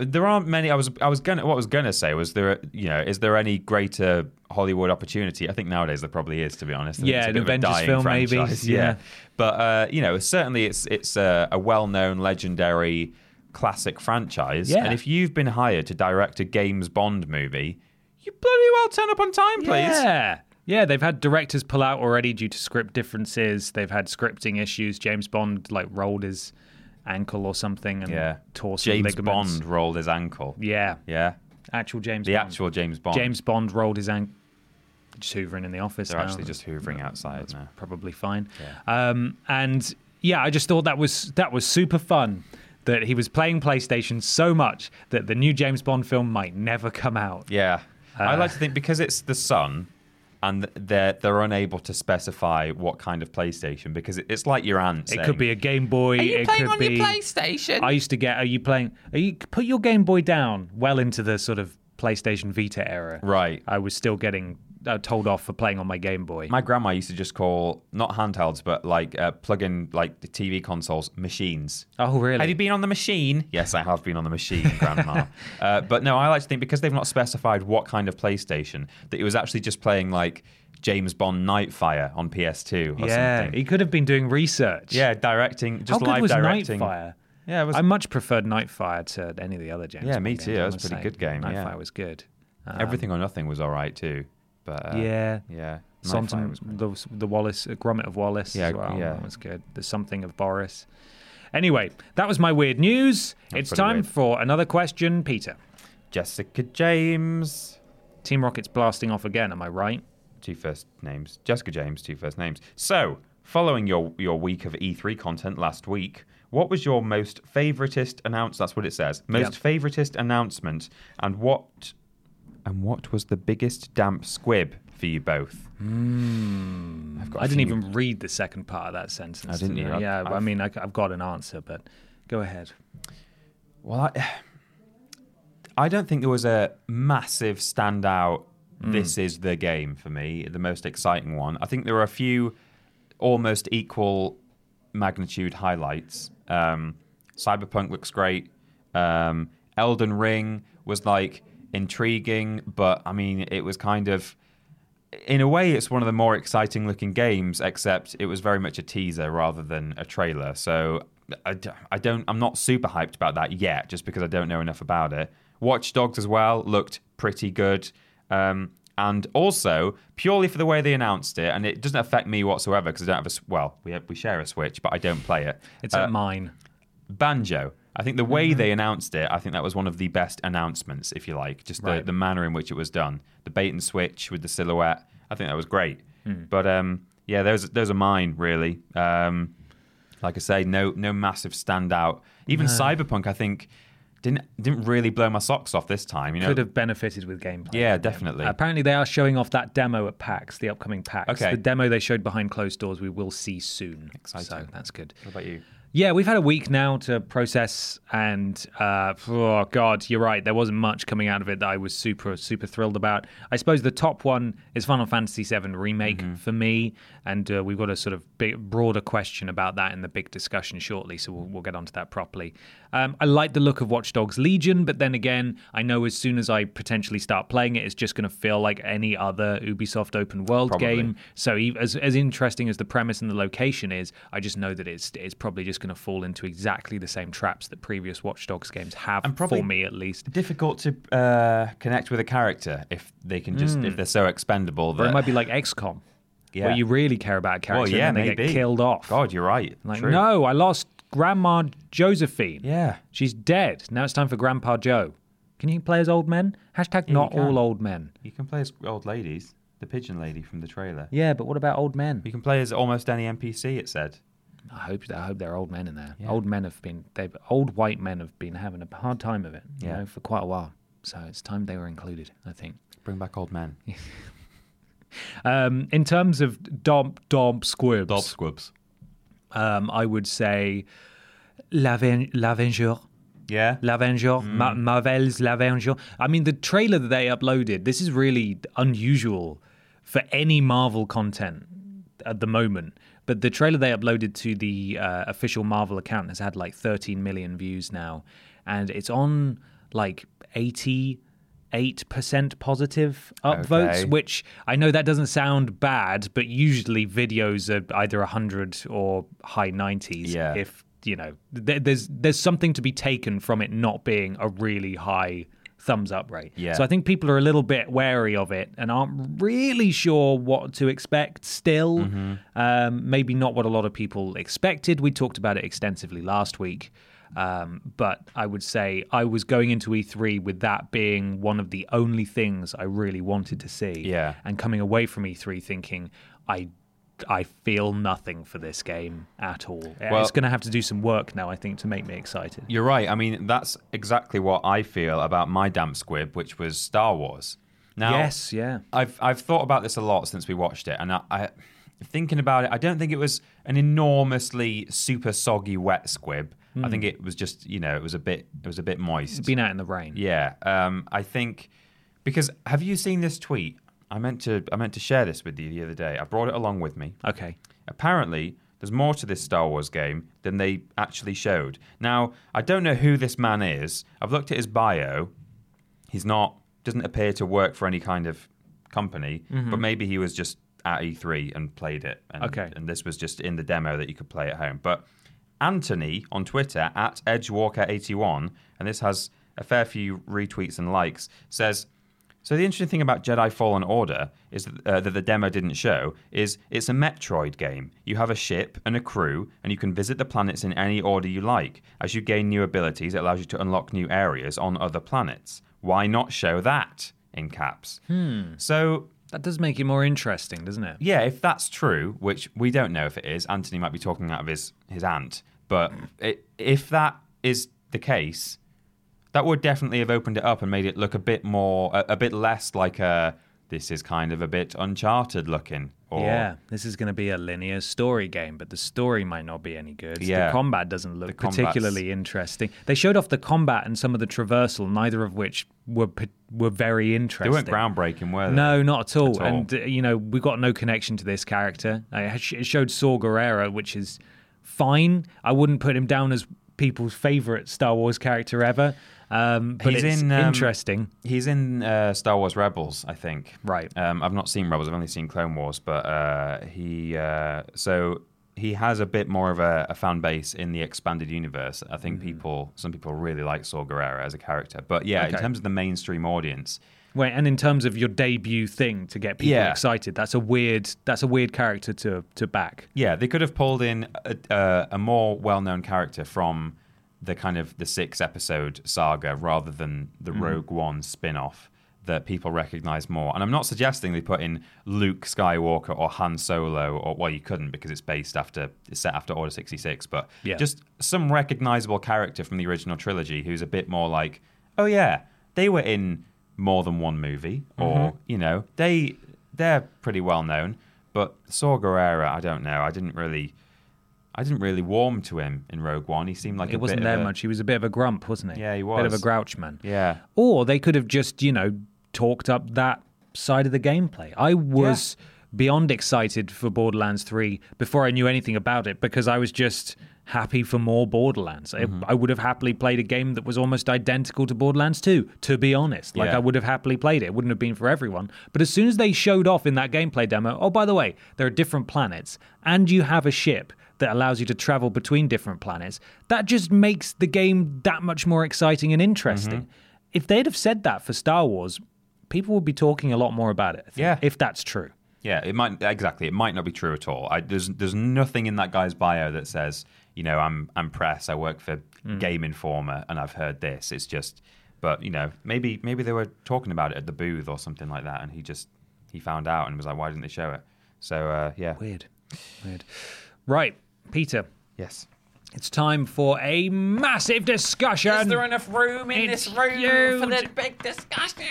know there aren't many. I was I was gonna what I was gonna say was there. You know, is there any greater Hollywood opportunity? I think nowadays there probably is. To be honest, Yeah, an bit of a Avengers film, maybe. franchise, Yeah. but uh, you know, certainly it's it's a, a well-known, legendary, classic franchise. Yeah. And if you've been hired to direct a James Bond movie, you bloody well turn up on time, please. Yeah. Yeah, they've had directors pull out already due to script differences. They've had scripting issues. James Bond like rolled his ankle or something and Yeah. tore some James ligaments. Bond rolled his ankle. Yeah, Yeah. actual James. The Bond. actual James Bond. James Bond rolled his ankle. Just hoovering in the office. They're now. actually just hoovering outside That's now. probably fine. Um, and yeah, I just thought that was that was super fun. That he was playing PlayStation so much that the new James Bond film might never come out. Yeah. Uh, I like to think because it's the Sun and they're they're unable to specify what kind of PlayStation because it's like your aunt. It could be a Game Boy. Are it could be, your PlayStation? I used to get. Are you playing? Are you put your Game Boy down? Well into the sort of PlayStation Vita era. Right. I was still getting uh, told off for playing on my Game Boy. My grandma used to just call not handhelds but like uh, plug-in like the TV consoles machines. oh really? Have you been on the machine? Yes, I have been on the machine, Grandma. uh, but no, I like to think because they've not specified what kind of PlayStation that it was actually just playing like James Bond Nightfire on PS2 or yeah, something. he could have been doing research. Yeah, directing, just How live good was directing. Nightfire? Yeah, it was. I much preferred Nightfire to any of the other James. Yeah, Bond me too. I That was a pretty good game, yeah. Nightfire was good. Um, Everything or Nothing was all right too. But uh, yeah. yeah, Something the the Wallace uh, Gromit of Wallace Yeah, as well. yeah. That was good. There's something of Boris. Anyway, that was my weird news. That's it's time weird. for another question, Peter. Jessica James. Team Rocket's blasting off again, am I right? Two first names. Jessica James, two first names. So, following your your week of E3 content last week, what was your most favoritist announce? That's what it says. Most Yep. favoritist announcement, and what and what was the biggest damp squib for you both? I've got a I didn't few- even read the second part of that sentence. Oh, didn't you? I've- Yeah, I mean, I, have got an answer, but go ahead. Well, I, I don't think there was a massive standout. This is the game for me, the most exciting one. I think there were a few almost equal magnitude highlights. Um, Cyberpunk looks great. Um, Elden Ring was like intriguing, but I mean, it was kind of. In a way, it's one of the more exciting looking games, except it was very much a teaser rather than a trailer. So I don't, I'm not super hyped about that yet, just because I don't know enough about it. Watch Dogs as well looked pretty good. Um, and also purely for the way they announced it, and it doesn't affect me whatsoever because I don't have a well, we have, we share a Switch, but I don't play it. It's Uh, at mine. Banjo. I think the way Mm-hmm. they announced it, I think that was one of the best announcements, if you like. Just the, Right. the manner in which it was done, the bait and switch with the silhouette. I think that was great. Hmm. But um, yeah, those those are mine really. Um, like I say, no no massive standout. Even Cyberpunk, I think, didn't didn't really blow my socks off this time. You know, Could have benefited with gameplay. Yeah, definitely. Apparently, they are showing off that demo at PAX, the upcoming PAX. Okay. The demo they showed behind closed doors, we will see soon. Exciting. So that's good. What about you? Yeah, we've had a week now to process, and uh, oh god, you're right. There wasn't much coming out of it that I was super super thrilled about. I suppose the top one is Final Fantasy VII remake for me, and uh, we've got a sort of big, broader question about that in the big discussion shortly. So we'll, we'll get onto that properly. Um, I like the look of Watch Dogs Legion, but then again, I know as soon as I potentially start playing it, it's just going to feel like any other Ubisoft open world Probably. game. So as as interesting as the premise and the location is, I just know that it's it's probably just going to fall into exactly the same traps that previous Watch Dogs games have And probably- for me at least. Difficult to uh, connect with a character if they can just if they're so expendable. That, it might be like XCOM, Yeah. where you really care about a character well, yeah, and they maybe get killed off. God, you're right. like True. no, I lost Grandma Josephine. Yeah. she's dead. Now it's time for Grandpa Joe. Can you play as old men? Hashtag you not all old men. You can play as old ladies, the pigeon lady from the trailer. Yeah, but what about old men? You can play as almost any NPC. It said. I hope I hope they're old men in there. Old men have been they've old white men have been having a hard time of it, you Yeah. know, for quite a while. So it's time they were included, I think. Bring back old men. Um, in terms of Domp Domp Squibs, domp squibs. um, I would say L'Aven- L'Avenger. Yeah. L'Avenger, Ma- Marvel's L'Avenger. I mean, the trailer that they uploaded, this is really unusual for any Marvel content at the moment. But the trailer they uploaded to the uh, official Marvel account has had like 13 million views now. And it's on like 88% positive upvotes, Okay. which I know that doesn't sound bad, but usually videos are either 100 or high 90s. Yeah. If you know, th- there's there's something to be taken from it not being a really high thumbs up rate. Yeah. So I think people are a little bit wary of it and aren't really sure what to expect still. Mm-hmm. Um, maybe not what a lot of people expected. We talked about it extensively last week. Um, but I would say I was going into E3 with that being one of the only things I really wanted to see. Yeah. And coming away from E3 thinking, I I feel nothing for this game at all. Well- it's going to have to do some work now, I think, to make me excited. You're right. I mean, that's exactly what I feel about my damp squib, which was Star Wars. Now, yes, yeah. I've I've thought about this a lot since we watched it, and I, I thinking about it, I don't think it was an enormously super soggy wet squib. I think it was just you know it was a bit it was a bit moist. It's Been out in the rain. Yeah, um, I think because have you seen this tweet? I meant to I meant to share this with you the other day. I brought it along with me. Okay. Apparently, there's more to this Star Wars game than they actually showed. Now, I don't know who this man is. I've looked at his bio. He's not doesn't appear to work for any kind of company, mm-hmm. but maybe he was just at E3 and played it. And, Okay. And this was just in the demo that you could play at home. But Anthony on Twitter at EdgeWalker81, and this has a fair few retweets and likes, says. So the interesting thing about Jedi Fallen Order is that, uh, that the demo didn't show is it's a Metroid game. You have a ship and a crew, and you can visit the planets in any order you like. As you gain new abilities, it allows you to unlock new areas on other planets. Why not show that in caps? Hmm. So That does make it more interesting, doesn't it? yeah, if that's true, which we don't know if it is, Anthony might be talking out of his his aunt. But it, if that is the case, that would definitely have opened it up and made it look a bit more, a, a bit less like a. This is kind of a bit uncharted looking. Or, Yeah, this is going to be a linear story game, but the story might not be any good. Yeah. The combat doesn't look particularly interesting. They showed off the combat and some of the traversal, neither of which were were very interesting. They weren't groundbreaking, were they? No, not at all. At all. And uh, you know, we got no connection to this character. Uh, It it showed Saw Gerrera, which is fine. I wouldn't put him down as people's favorite Star Wars character ever. Um, but He's it's in, um, interesting. He's in uh, Star Wars Rebels, I think. Right. Um, I've not seen Rebels. I've only seen Clone Wars, but uh, he uh, so he has a bit more of a, a fan base in the expanded universe. I think people, some people really like Saw Gerrera as a character. But yeah, in terms of the mainstream audience, Wait, and in terms of your debut thing to get people Yeah. excited, that's a weird that's a weird character to to back. Yeah, they could have pulled in a, a, a more well-known character from the kind of the six episode saga rather than the mm. Rogue One spin-off that people recognize more. And I'm not suggesting they put in Luke Skywalker or Han Solo or well you couldn't because it's based after it's set after Order 66, but Yeah. just some recognizable character from the original trilogy who's a bit more like, "Oh yeah, they were in more than one movie or, mm-hmm. you know, they they're pretty well known." But Saw Gerrera, I don't know. I didn't really I didn't really warm to him in Rogue One. He seemed like a It wasn't there a, much. He was a bit of a grump, wasn't he? Yeah, he was a Bit of a grouch man. Yeah. Or they could have just, you know, talked up that side of the gameplay. I was beyond excited for Borderlands 3 before I knew anything about it because I was just happy for more Borderlands. I- Mm-hmm. I, would have happily played a game that was almost identical to Borderlands 2, to be honest. Like, Yeah. I would have happily played it. It wouldn't have been for everyone. But as soon as they showed off in that gameplay demo, oh, by the way, there are different planets and you have a ship that allows you to travel between different planets, that just makes the game that much more exciting and interesting. Mm-hmm. If they'd have said that for Star Wars, people would be talking a lot more about it. Think, Yeah. If that's true. Yeah, it might exactly. It might not be true at all. I, there's there's nothing in that guy's bio that says, you know, I'm I'm press. I work for Game Informer, and I've heard this. It's just, but you know, maybe maybe they were talking about it at the booth or something like that, and he just he found out and was like, why didn't they show it? So uh, yeah, Weird. Weird. Right, Peter. yes. It's time for a massive discussion. Is there enough room in It's this room for the huge. big discussion?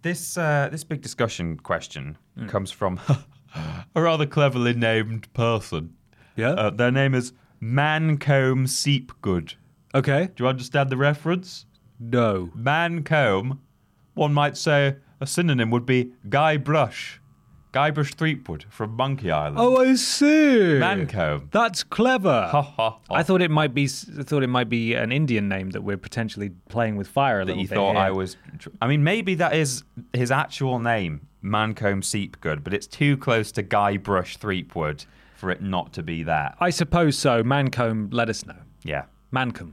This uh, this big discussion question comes from a rather cleverly named person. Yeah? Uh, their name is Mancomb Seepgood. Okay. Do you understand the reference? No. Mancomb, one might say a synonym would be Guybrush. Guybrush Threepwood from Monkey Island. Oh, I see. Mancomb. That's clever. Ha, ha, ha. I thought it might be. I thought it might be an Indian name that we're potentially playing with fire a that little you bit. thought here. I was. I mean, maybe that is his actual name, Mancomb Seepgood, but it's too close to Guybrush Threepwood for it not to be that. I suppose so. Mancomb, let us know. Yeah. Mancomb.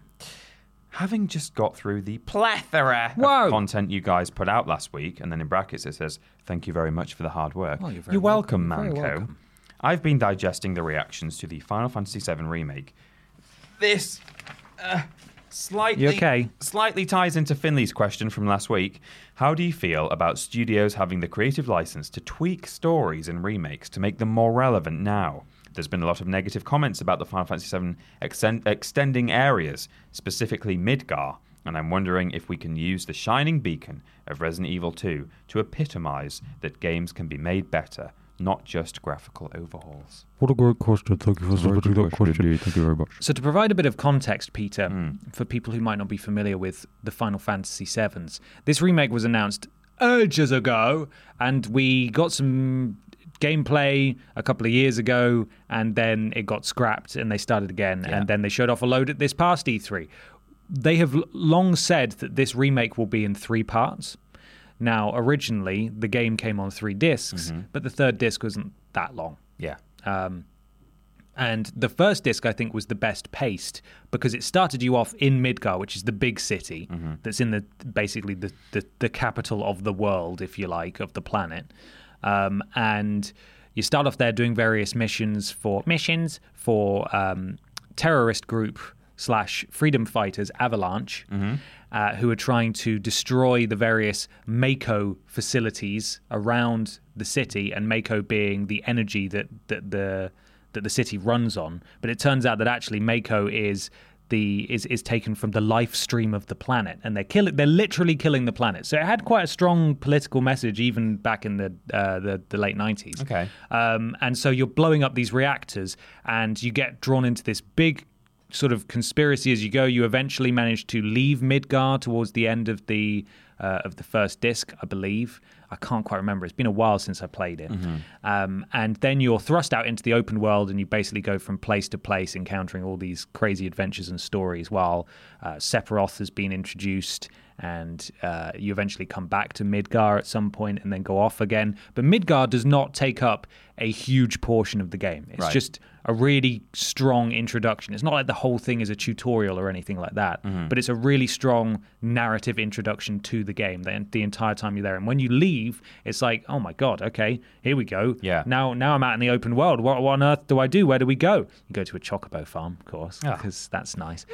Having just got through the plethora Whoa. of content you guys put out last week, and then in brackets it says, Thank you very much for the hard work. You're very welcome, welcome. Manco. welcome. I've been digesting the reactions to the Final Fantasy VII Remake. This uh, slightly, You okay? slightly ties into Finley's question from last week. How do you feel about studios having the creative license to tweak stories in remakes to make them more relevant now? There's been a lot of negative comments about the Final Fantasy VII extend- extending areas, specifically Midgar, and I'm wondering if we can use the shining beacon of Resident Evil 2 to epitomize that games can be made better, not just graphical overhauls. What a great question. Thank you for submitting that question. Thank you very much. So, to provide a bit of context, Peter, Hmm. for people who might not be familiar with the Final Fantasy VIIs, this remake was announced ages ago, and we got some gameplay a couple of years ago, and then it got scrapped and they started again, Yeah. and then they showed off a load at this past E3. They have long said that this remake will be in three parts. Now, originally, the game came on three discs, Mm-hmm. but the third disc wasn't that long. Yeah. And the first disc, I think, was the best paced because it started you off in Midgar, which is the big city that's in the basically the, the, the capital of the world, if you like, of the planet. Um, and you start off there doing various missions for missions for um, terrorist group slash freedom fighters Avalanche, uh, who are trying to destroy the various Mako facilities around the city, and Mako being the energy that that the that the city runs on. But it turns out that actually Mako is the is is taken from the life stream of the planet, and they're killing. They're literally killing the planet. So it had quite a strong political message even back in the uh, the, the late nineties. Okay. Um, and so you're blowing up these reactors, and you get drawn into this big sort of conspiracy as you go. You eventually manage to leave Midgar towards the end of the uh, of the first disc, I believe. I can't quite remember. It's been a while since I played it. Um, and then you're thrust out into the open world, and you basically go from place to place, encountering all these crazy adventures and stories. While uh, Sephiroth has been introduced, and uh, you eventually come back to Midgar at some point, and then go off again. But Midgar does not take up a huge portion of the game. It's Right. just a really strong introduction. It's not like the whole thing is a tutorial or anything like that, but it's a really strong narrative introduction to the game the, the entire time you're there. And when you leave, it's like, oh my god, okay, here we go. Yeah. Now now I'm out in the open world. What, what on earth do I do? Where do we go? You go to a chocobo farm, of course, Ah. because that's nice.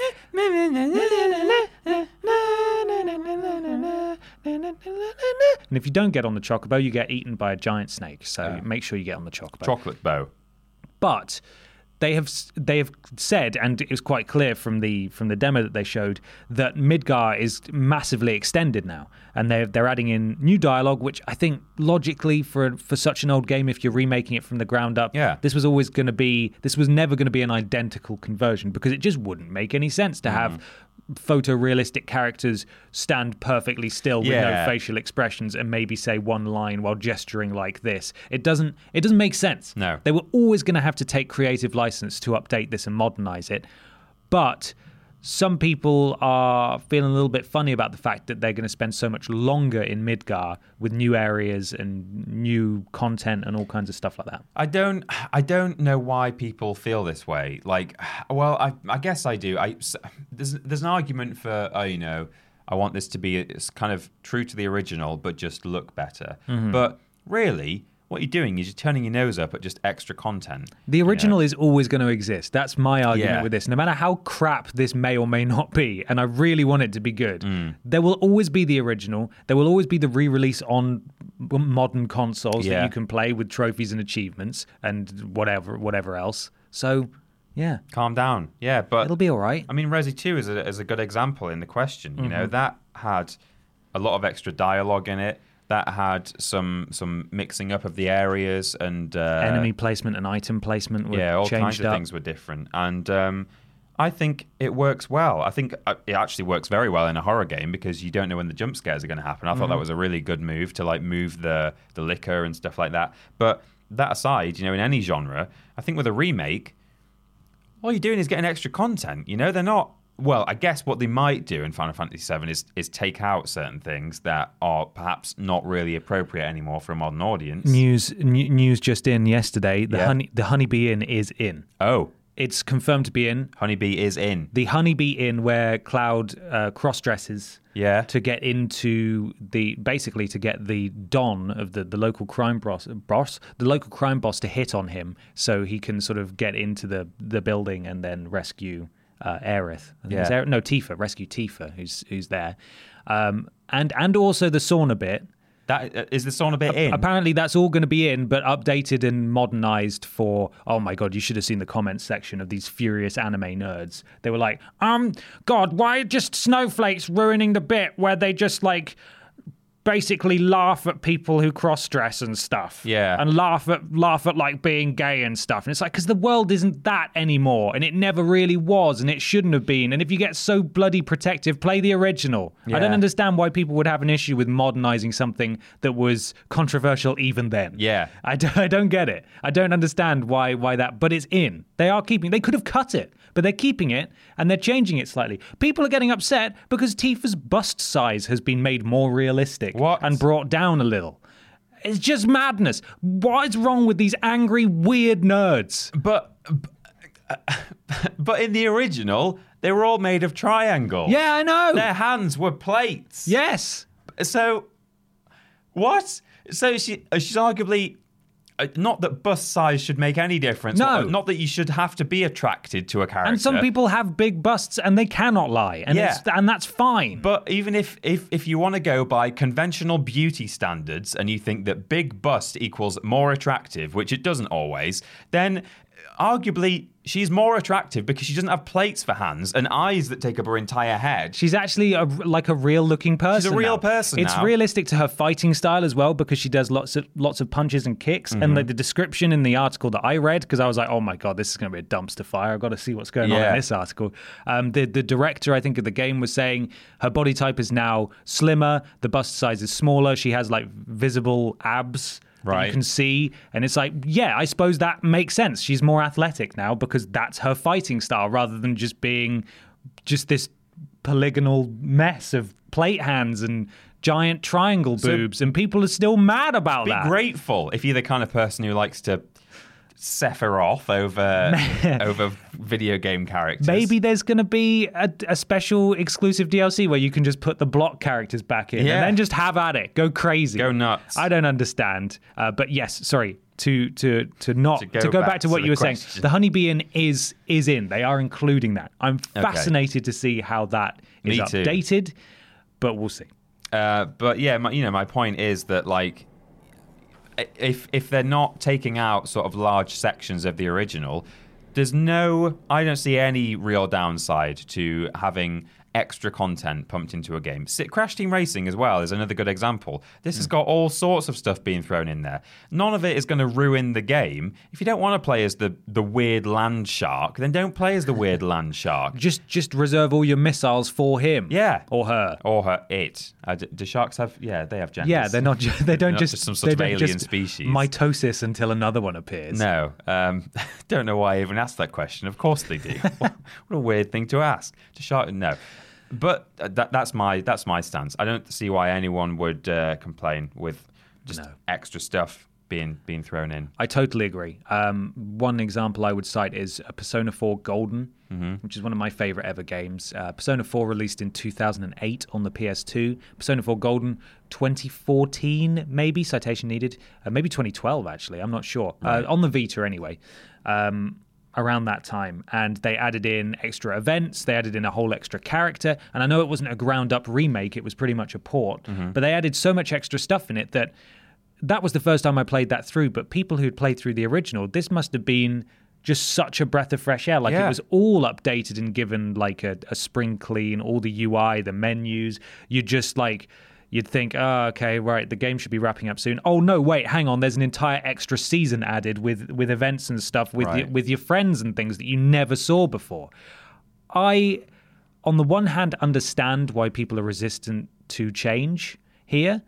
And if you don't get on the chocobo, you get eaten by a giant snake. So make sure you get on the chocobo. Chocolate bow. But they have they have said, and it was quite clear from the from the demo that they showed that Midgar is massively extended now, and they're they're adding in new dialogue, which I think logically for for such an old game, if you're remaking it from the ground up, Yeah. this was always going to be this was never going to be an identical conversion because it just wouldn't make any sense to have mm-hmm. Photorealistic characters stand perfectly still with no facial expressions and maybe say one line while gesturing like this. It doesn't it doesn't make sense. No. They were always going to have to take creative license to update this and modernize it. But some people are feeling a little bit funny about the fact that they're going to spend so much longer in Midgar with new areas and new content and all kinds of stuff like that. I don't. I don't know why people feel this way. Like, well, I, I guess I do. I there's there's an argument for, oh, you know, I want this to be it's kind of true to the original, but just look better. Mm-hmm. But really, what you're doing is you're turning your nose up at just extra content. The original is always going to exist. That's my argument Yeah. with this. No matter how crap this may or may not be, and I really want it to be good, Mm. there will always be the original. There will always be the re release on modern consoles that you can play with trophies and achievements and whatever whatever else. So, yeah, Calm down. Yeah, but it'll be all right. I mean, Resi 2 is a, is a good example in the question. You Mm-hmm. know, that had a lot of extra dialogue in it. That had some some mixing up of the areas and uh, Enemy placement and item placement were yeah, all changed kinds of up. things were different, and um, I think it works well. I think uh, it actually works very well in a horror game because you don't know when the jump scares are going to happen. I thought Mm-hmm. that was a really good move to like move the the liquor and stuff like that. But that aside, you know, in any genre, I think with a remake, all you're doing is getting extra content. You know, they're not. Well, I guess what they might do in Final Fantasy VII is is take out certain things that are perhaps not really appropriate anymore for a modern audience. News n- news just in yesterday. The Yeah. honey the Honeybee Inn is in. Oh, It's confirmed to be in. Honeybee is in. the honeybee inn where Cloud uh, cross dresses Yeah. to get into the basically to get the don of the, the local crime boss, boss the local crime boss to hit on him so he can sort of get into the the building and then rescue uh, Aerith. I think it's Yeah. Aerith- no Tifa, rescue Tifa who's who's there, um, and and also the sauna bit. That uh, is the sauna bit in. Apparently, that's all going to be in, but updated and modernized for. Oh my god, you should have seen the comments section of these furious anime nerds. They were like, "Um, God, why just snowflakes ruining the bit where they just like." Basically, laugh at people who cross dress and stuff, Yeah. and laugh at laugh at like being gay and stuff. And it's like because the world isn't that anymore, and it never really was, and it shouldn't have been. And if you get so bloody protective, play the original. I don't understand why people would have an issue with modernizing something that was controversial even then. Yeah. I, d- I don't get it. I don't understand why why that, but it's in. They are keeping. They could have cut it, but they're keeping it and they're changing it slightly. People are getting upset because Tifa's bust size has been made more realistic What? and brought down a little. It's just madness. What is wrong with these angry, weird nerds? But but in the original, they were all made of triangle. Yeah, I know. Their hands were plates. Yes. So what? So she uh, she's arguably Uh, not that bust size should make any difference. Uh, no. Not, that you should have to be attracted to a character. And some people have big busts and they cannot lie, and Yeah. it's, and that's fine. But even if, if if you want to go by conventional beauty standards and you think that big bust equals more attractive, which it doesn't always, then uh, arguably she's more attractive because she doesn't have plates for hands and eyes that take up her entire head. She's actually a, like a real looking person. She's a real now. person It's now. realistic to her fighting style as well because she does lots of lots of punches and kicks. Mm-hmm. And like the description in the article that I read, because I was like, oh my god, this is going to be a dumpster fire. I've got to see what's going on in this article. Um, the the director, I think, of the game was saying her body type is now slimmer. The bust size is smaller. She has like visible abs. Right. you can see, and it's like, yeah, I suppose that makes sense. She's more athletic now because that's her fighting style, rather than just being just this polygonal mess of plate hands and giant triangle boobs, and people are still mad about Be that. Be grateful if you're the kind of person who likes to Sephiroth over over video game characters. Maybe there's going to be a, a special exclusive DLC where you can just put the block characters back in Yeah. and then just have at it, go crazy, Go nuts. I don't understand, uh, but yes, sorry to to to not To to go go, back, back to to what the you were saying. The honeybee Inn is is in. They are including that. I'm fascinated to see how that is Me too. updated, but we'll see. Uh, but yeah, my, you know, my point is that like, if if they're not taking out sort of large sections of the original, there's no, I don't see any real downside to having extra content pumped into a game. Crash Team Racing as well is another good example. This has got all sorts of stuff being thrown in there. None of it is going to ruin the game. If you don't want to play as the the weird land shark, then don't play as the weird land shark. Just just reserve all your missiles for him, Yeah. or her. Or her, it. Uh, do, do sharks have? Yeah, they have genders. Yeah, they're not. ju- They don't just, just some sort they of don't alien just species. Mitosis until another one appears. No, um, don't know why I even asked that question. Of course they do. what, what a weird thing to ask. To shark, no. But uh, that, that's my that's my stance. I don't see why anyone would uh, complain with just No. extra stuff being being thrown in. I totally agree. Um, one example I would cite is uh, Persona 4 Golden, which is one of my favorite ever games. Uh, Persona 4 released in 2008 on the PS2. Persona 4 Golden 2014, maybe citation needed, uh, maybe 2012 actually. I'm not sure. Uh, on the Vita anyway. Um, around that time and they added in extra events they added in a whole extra character and i know it wasn't a ground up remake it was pretty much a port mm-hmm. but they added so much extra stuff in it that that was the first time I played that through. But people who'd played through the original, this must have been just such a breath of fresh air. Like Yeah. it was all updated and given like a, a spring clean, all the UI, the menus. You just like you'd think, oh, okay, right, the game should be wrapping up soon. Oh no, wait, hang on, there's an entire extra season added with with events and stuff with Right. your, with your friends and things that you never saw before. I, on the one hand, understand why people are resistant to change here,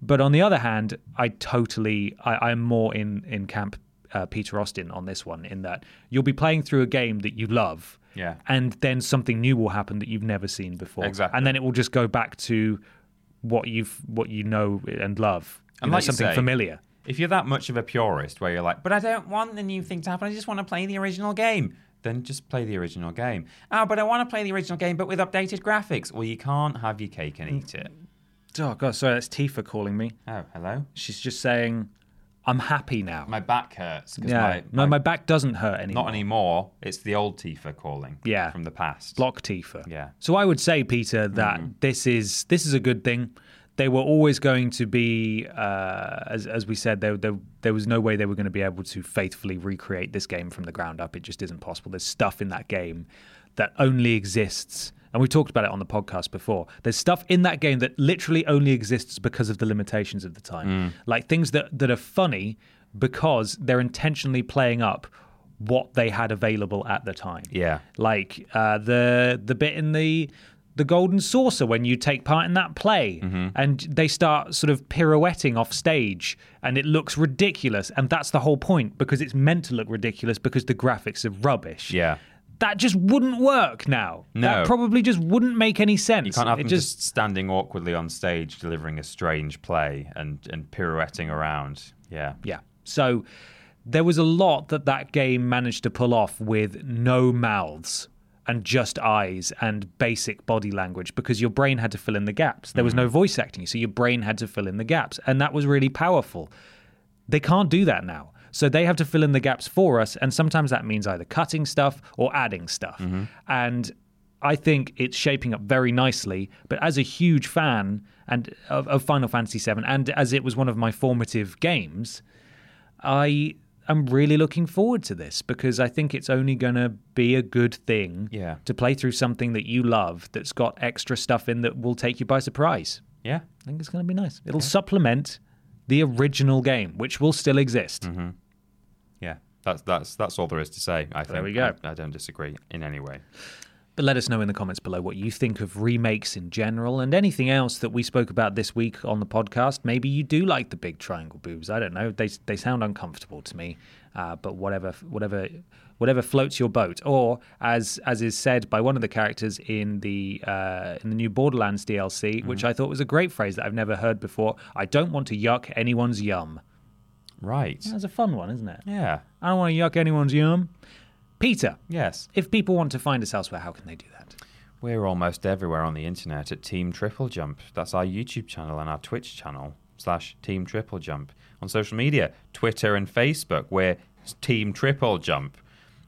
but on the other hand, I totally, I, I'm more in in camp uh, Peter Austin on this one. In that you'll be playing through a game that you love, Yeah. and then something new will happen that you've never seen before, Exactly. and then it will just go back to what you've what you know and love, You And know, like something say, familiar. If you're that much of a purist where you're like, but I don't want the new thing to happen, I just want to play the original game, then just play the original game. Oh, but I want to play the original game, but with updated graphics. Well, you can't have your cake and eat it. Mm. Oh god, sorry, that's Tifa calling me. Oh, hello? She's just saying, "I'm happy now." My back hurts. yeah, my, no, my- my back doesn't hurt anymore. Not anymore. It's the old Tifa calling. Yeah. From the past. block Tifa. Yeah. So I would say, Peter, that this is this is a good thing. They were always going to be, uh, as as we said, there, there there was no way they were going to be able to faithfully recreate this game from the ground up. It just isn't possible. There's stuff in that game that only exists. And we talked about it on the podcast before. There's stuff in that game that literally only exists because of the limitations of the time. Like things that, that are funny because they're intentionally playing up what they had available at the time Yeah. like uh, the the bit in the the golden saucer when you take part in that play Mm-hmm. and they start sort of pirouetting off stage and it looks ridiculous and that's the whole point because it's meant to look ridiculous because the graphics are rubbish Yeah. That just wouldn't work now No. that probably just wouldn't make any sense You can't have it them just just standing awkwardly on stage delivering a strange play and, and pirouetting around. Yeah. Yeah. So there was a lot that that game managed to pull off with no mouths and just eyes and basic body language because your brain had to fill in the gaps. There was no mm. voice acting, so your brain had to fill in the gaps. And that was really powerful. They can't do that now. So they have to fill in the gaps for us. And sometimes that means either cutting stuff or adding stuff. Mm-hmm. And I think it's shaping up very nicely. But as a huge fan and of, of Final Fantasy VII, and as it was one of my formative games, I am really looking forward to this because I think it's only going to be a good thing Yeah. to play through something that you love that's got extra stuff in that will take you by surprise. Yeah. I think it's going to be nice. It'll supplement the original game, which will still exist. Yeah. That's that's that's all there is to say. I think we go. I, I don't disagree in any way. But let us know in the comments below what you think of remakes in general and anything else that we spoke about this week on the podcast. Maybe you do like the big triangle boobs. I don't know. They they sound uncomfortable to me. Uh, but whatever whatever whatever floats your boat. Or as as is said by one of the characters in the uh, in the new Borderlands DLC, which I thought was a great phrase that I've never heard before. I don't want to yuck anyone's yum. Right. That's a fun one, isn't it? Yeah. I don't want to yuck anyone's yum. Peter, Yes. if people want to find us elsewhere, how can they do that? We're almost everywhere on the internet at Team Triple Jump. That's our YouTube channel and our Twitch channel slash Team Triple Jump. On social media, Twitter and Facebook, we're Team Triple Jump.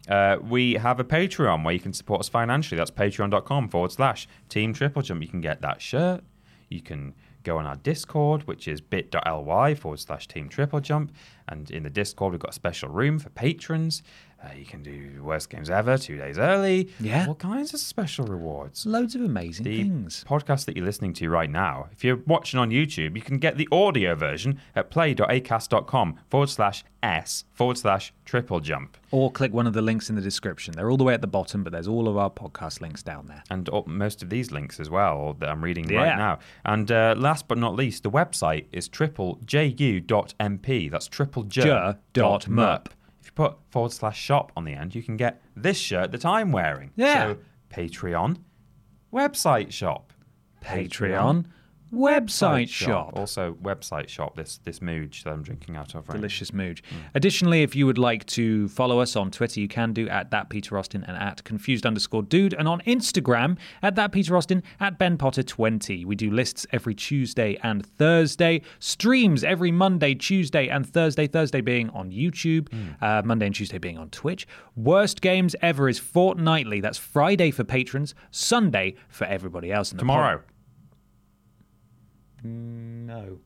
Uh, we have a Patreon where you can support us financially. That's patreon.com forward slash Team Triple Jump. You can get that shirt. You can go on our Discord, which is bit.ly forward slash Team Triple Jump. And in the Discord, we've got a special room for patrons. Uh, you can do worst games ever two days early. Yeah. All kinds of special rewards Loads of amazing the things. podcast that you're listening to right now, if you're watching on YouTube, you can get the audio version at play.acast.com forward slash S forward slash triple jump. Or click one of the links in the description. They're all the way at the bottom, but there's all of our podcast links down there. And all- most of these links as well that I'm reading Yeah. right now. And uh, last but not least, the website is triplejU.mp. That's triple J dot merp. If you put forward slash shop on the end, you can get this shirt that I'm wearing. Yeah. So Patreon, website shop. Patreon, website shop. Also, website shop. This this mooge that I'm drinking out of right. Delicious mooge. Additionally, if you would like to follow us on Twitter, you can do at that Peter Austin and at confused underscore dude, and on Instagram at that Peter Austin at Ben Potter twenty. We do lists every Tuesday and Thursday, streams every Monday, Tuesday, and Thursday. Thursday being on YouTube, uh, Monday and Tuesday being on Twitch. Worst games ever is fortnightly. That's Friday for patrons, Sunday for everybody else. And the pod- Tomorrow. No.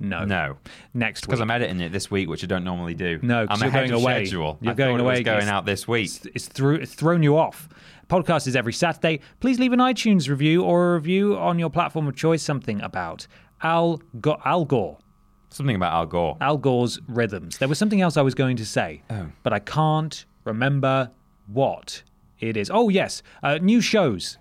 No. No. Next week. Because week. I'm editing it this week, which I don't normally do. No, I'm you're ahead going of away. schedule. You're I going thought away. It was going It's- out this week. It's, it's, through, it's thrown you off. Podcast is every Saturday. Please leave an iTunes review or a review on your platform of choice. Something about Al, Go- Al Gore. Something about Al Gore. Al Gore's rhythms. There was something else I was going to say, Oh. but I can't remember what it is. Oh, yes. Uh, new shows.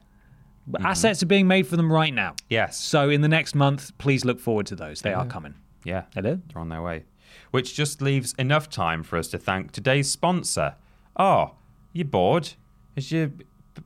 Mm-hmm. Assets are being made for them right now. Yes. So in the next month, please look forward to those. They are coming. Yeah. Hello? They're on their way. Which just leaves enough time for us to thank today's sponsor. Oh, you're bored? Is your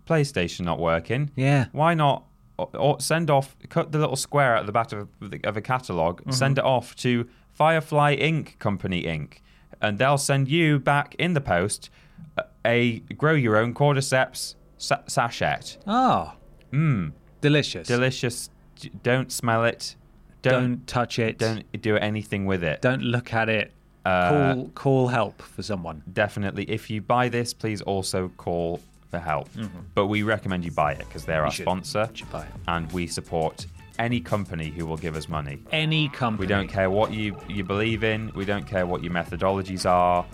PlayStation not working? Yeah. Why not or, send off, cut the little square out the back of, the- of a catalog Mm-hmm. send it off to Firefly Inc. Company Inc. And they'll send you back in the post a, a grow your own cordyceps sa- sachet. Oh. Mmm. Delicious. Delicious. D- Don't smell it. Don't, Don't touch it. don't do anything with it. Don't look at it. Uh, call call help for someone. definitely if you buy this please also call for help mm-hmm. but we recommend you buy it because they're our should. sponsor should buy it. and we support any company who will give us money Any company. we don't care what you you believe in we don't care what your methodologies are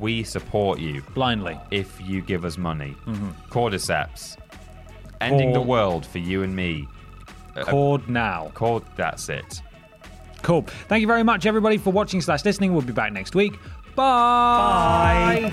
we support you blindly. if you give us money mm-hmm. cordyceps ending the world for you and me uh, Cord now. Cord, that's it Cool. Thank you very much, everybody, for watching slash listening. We'll be back next week. Bye.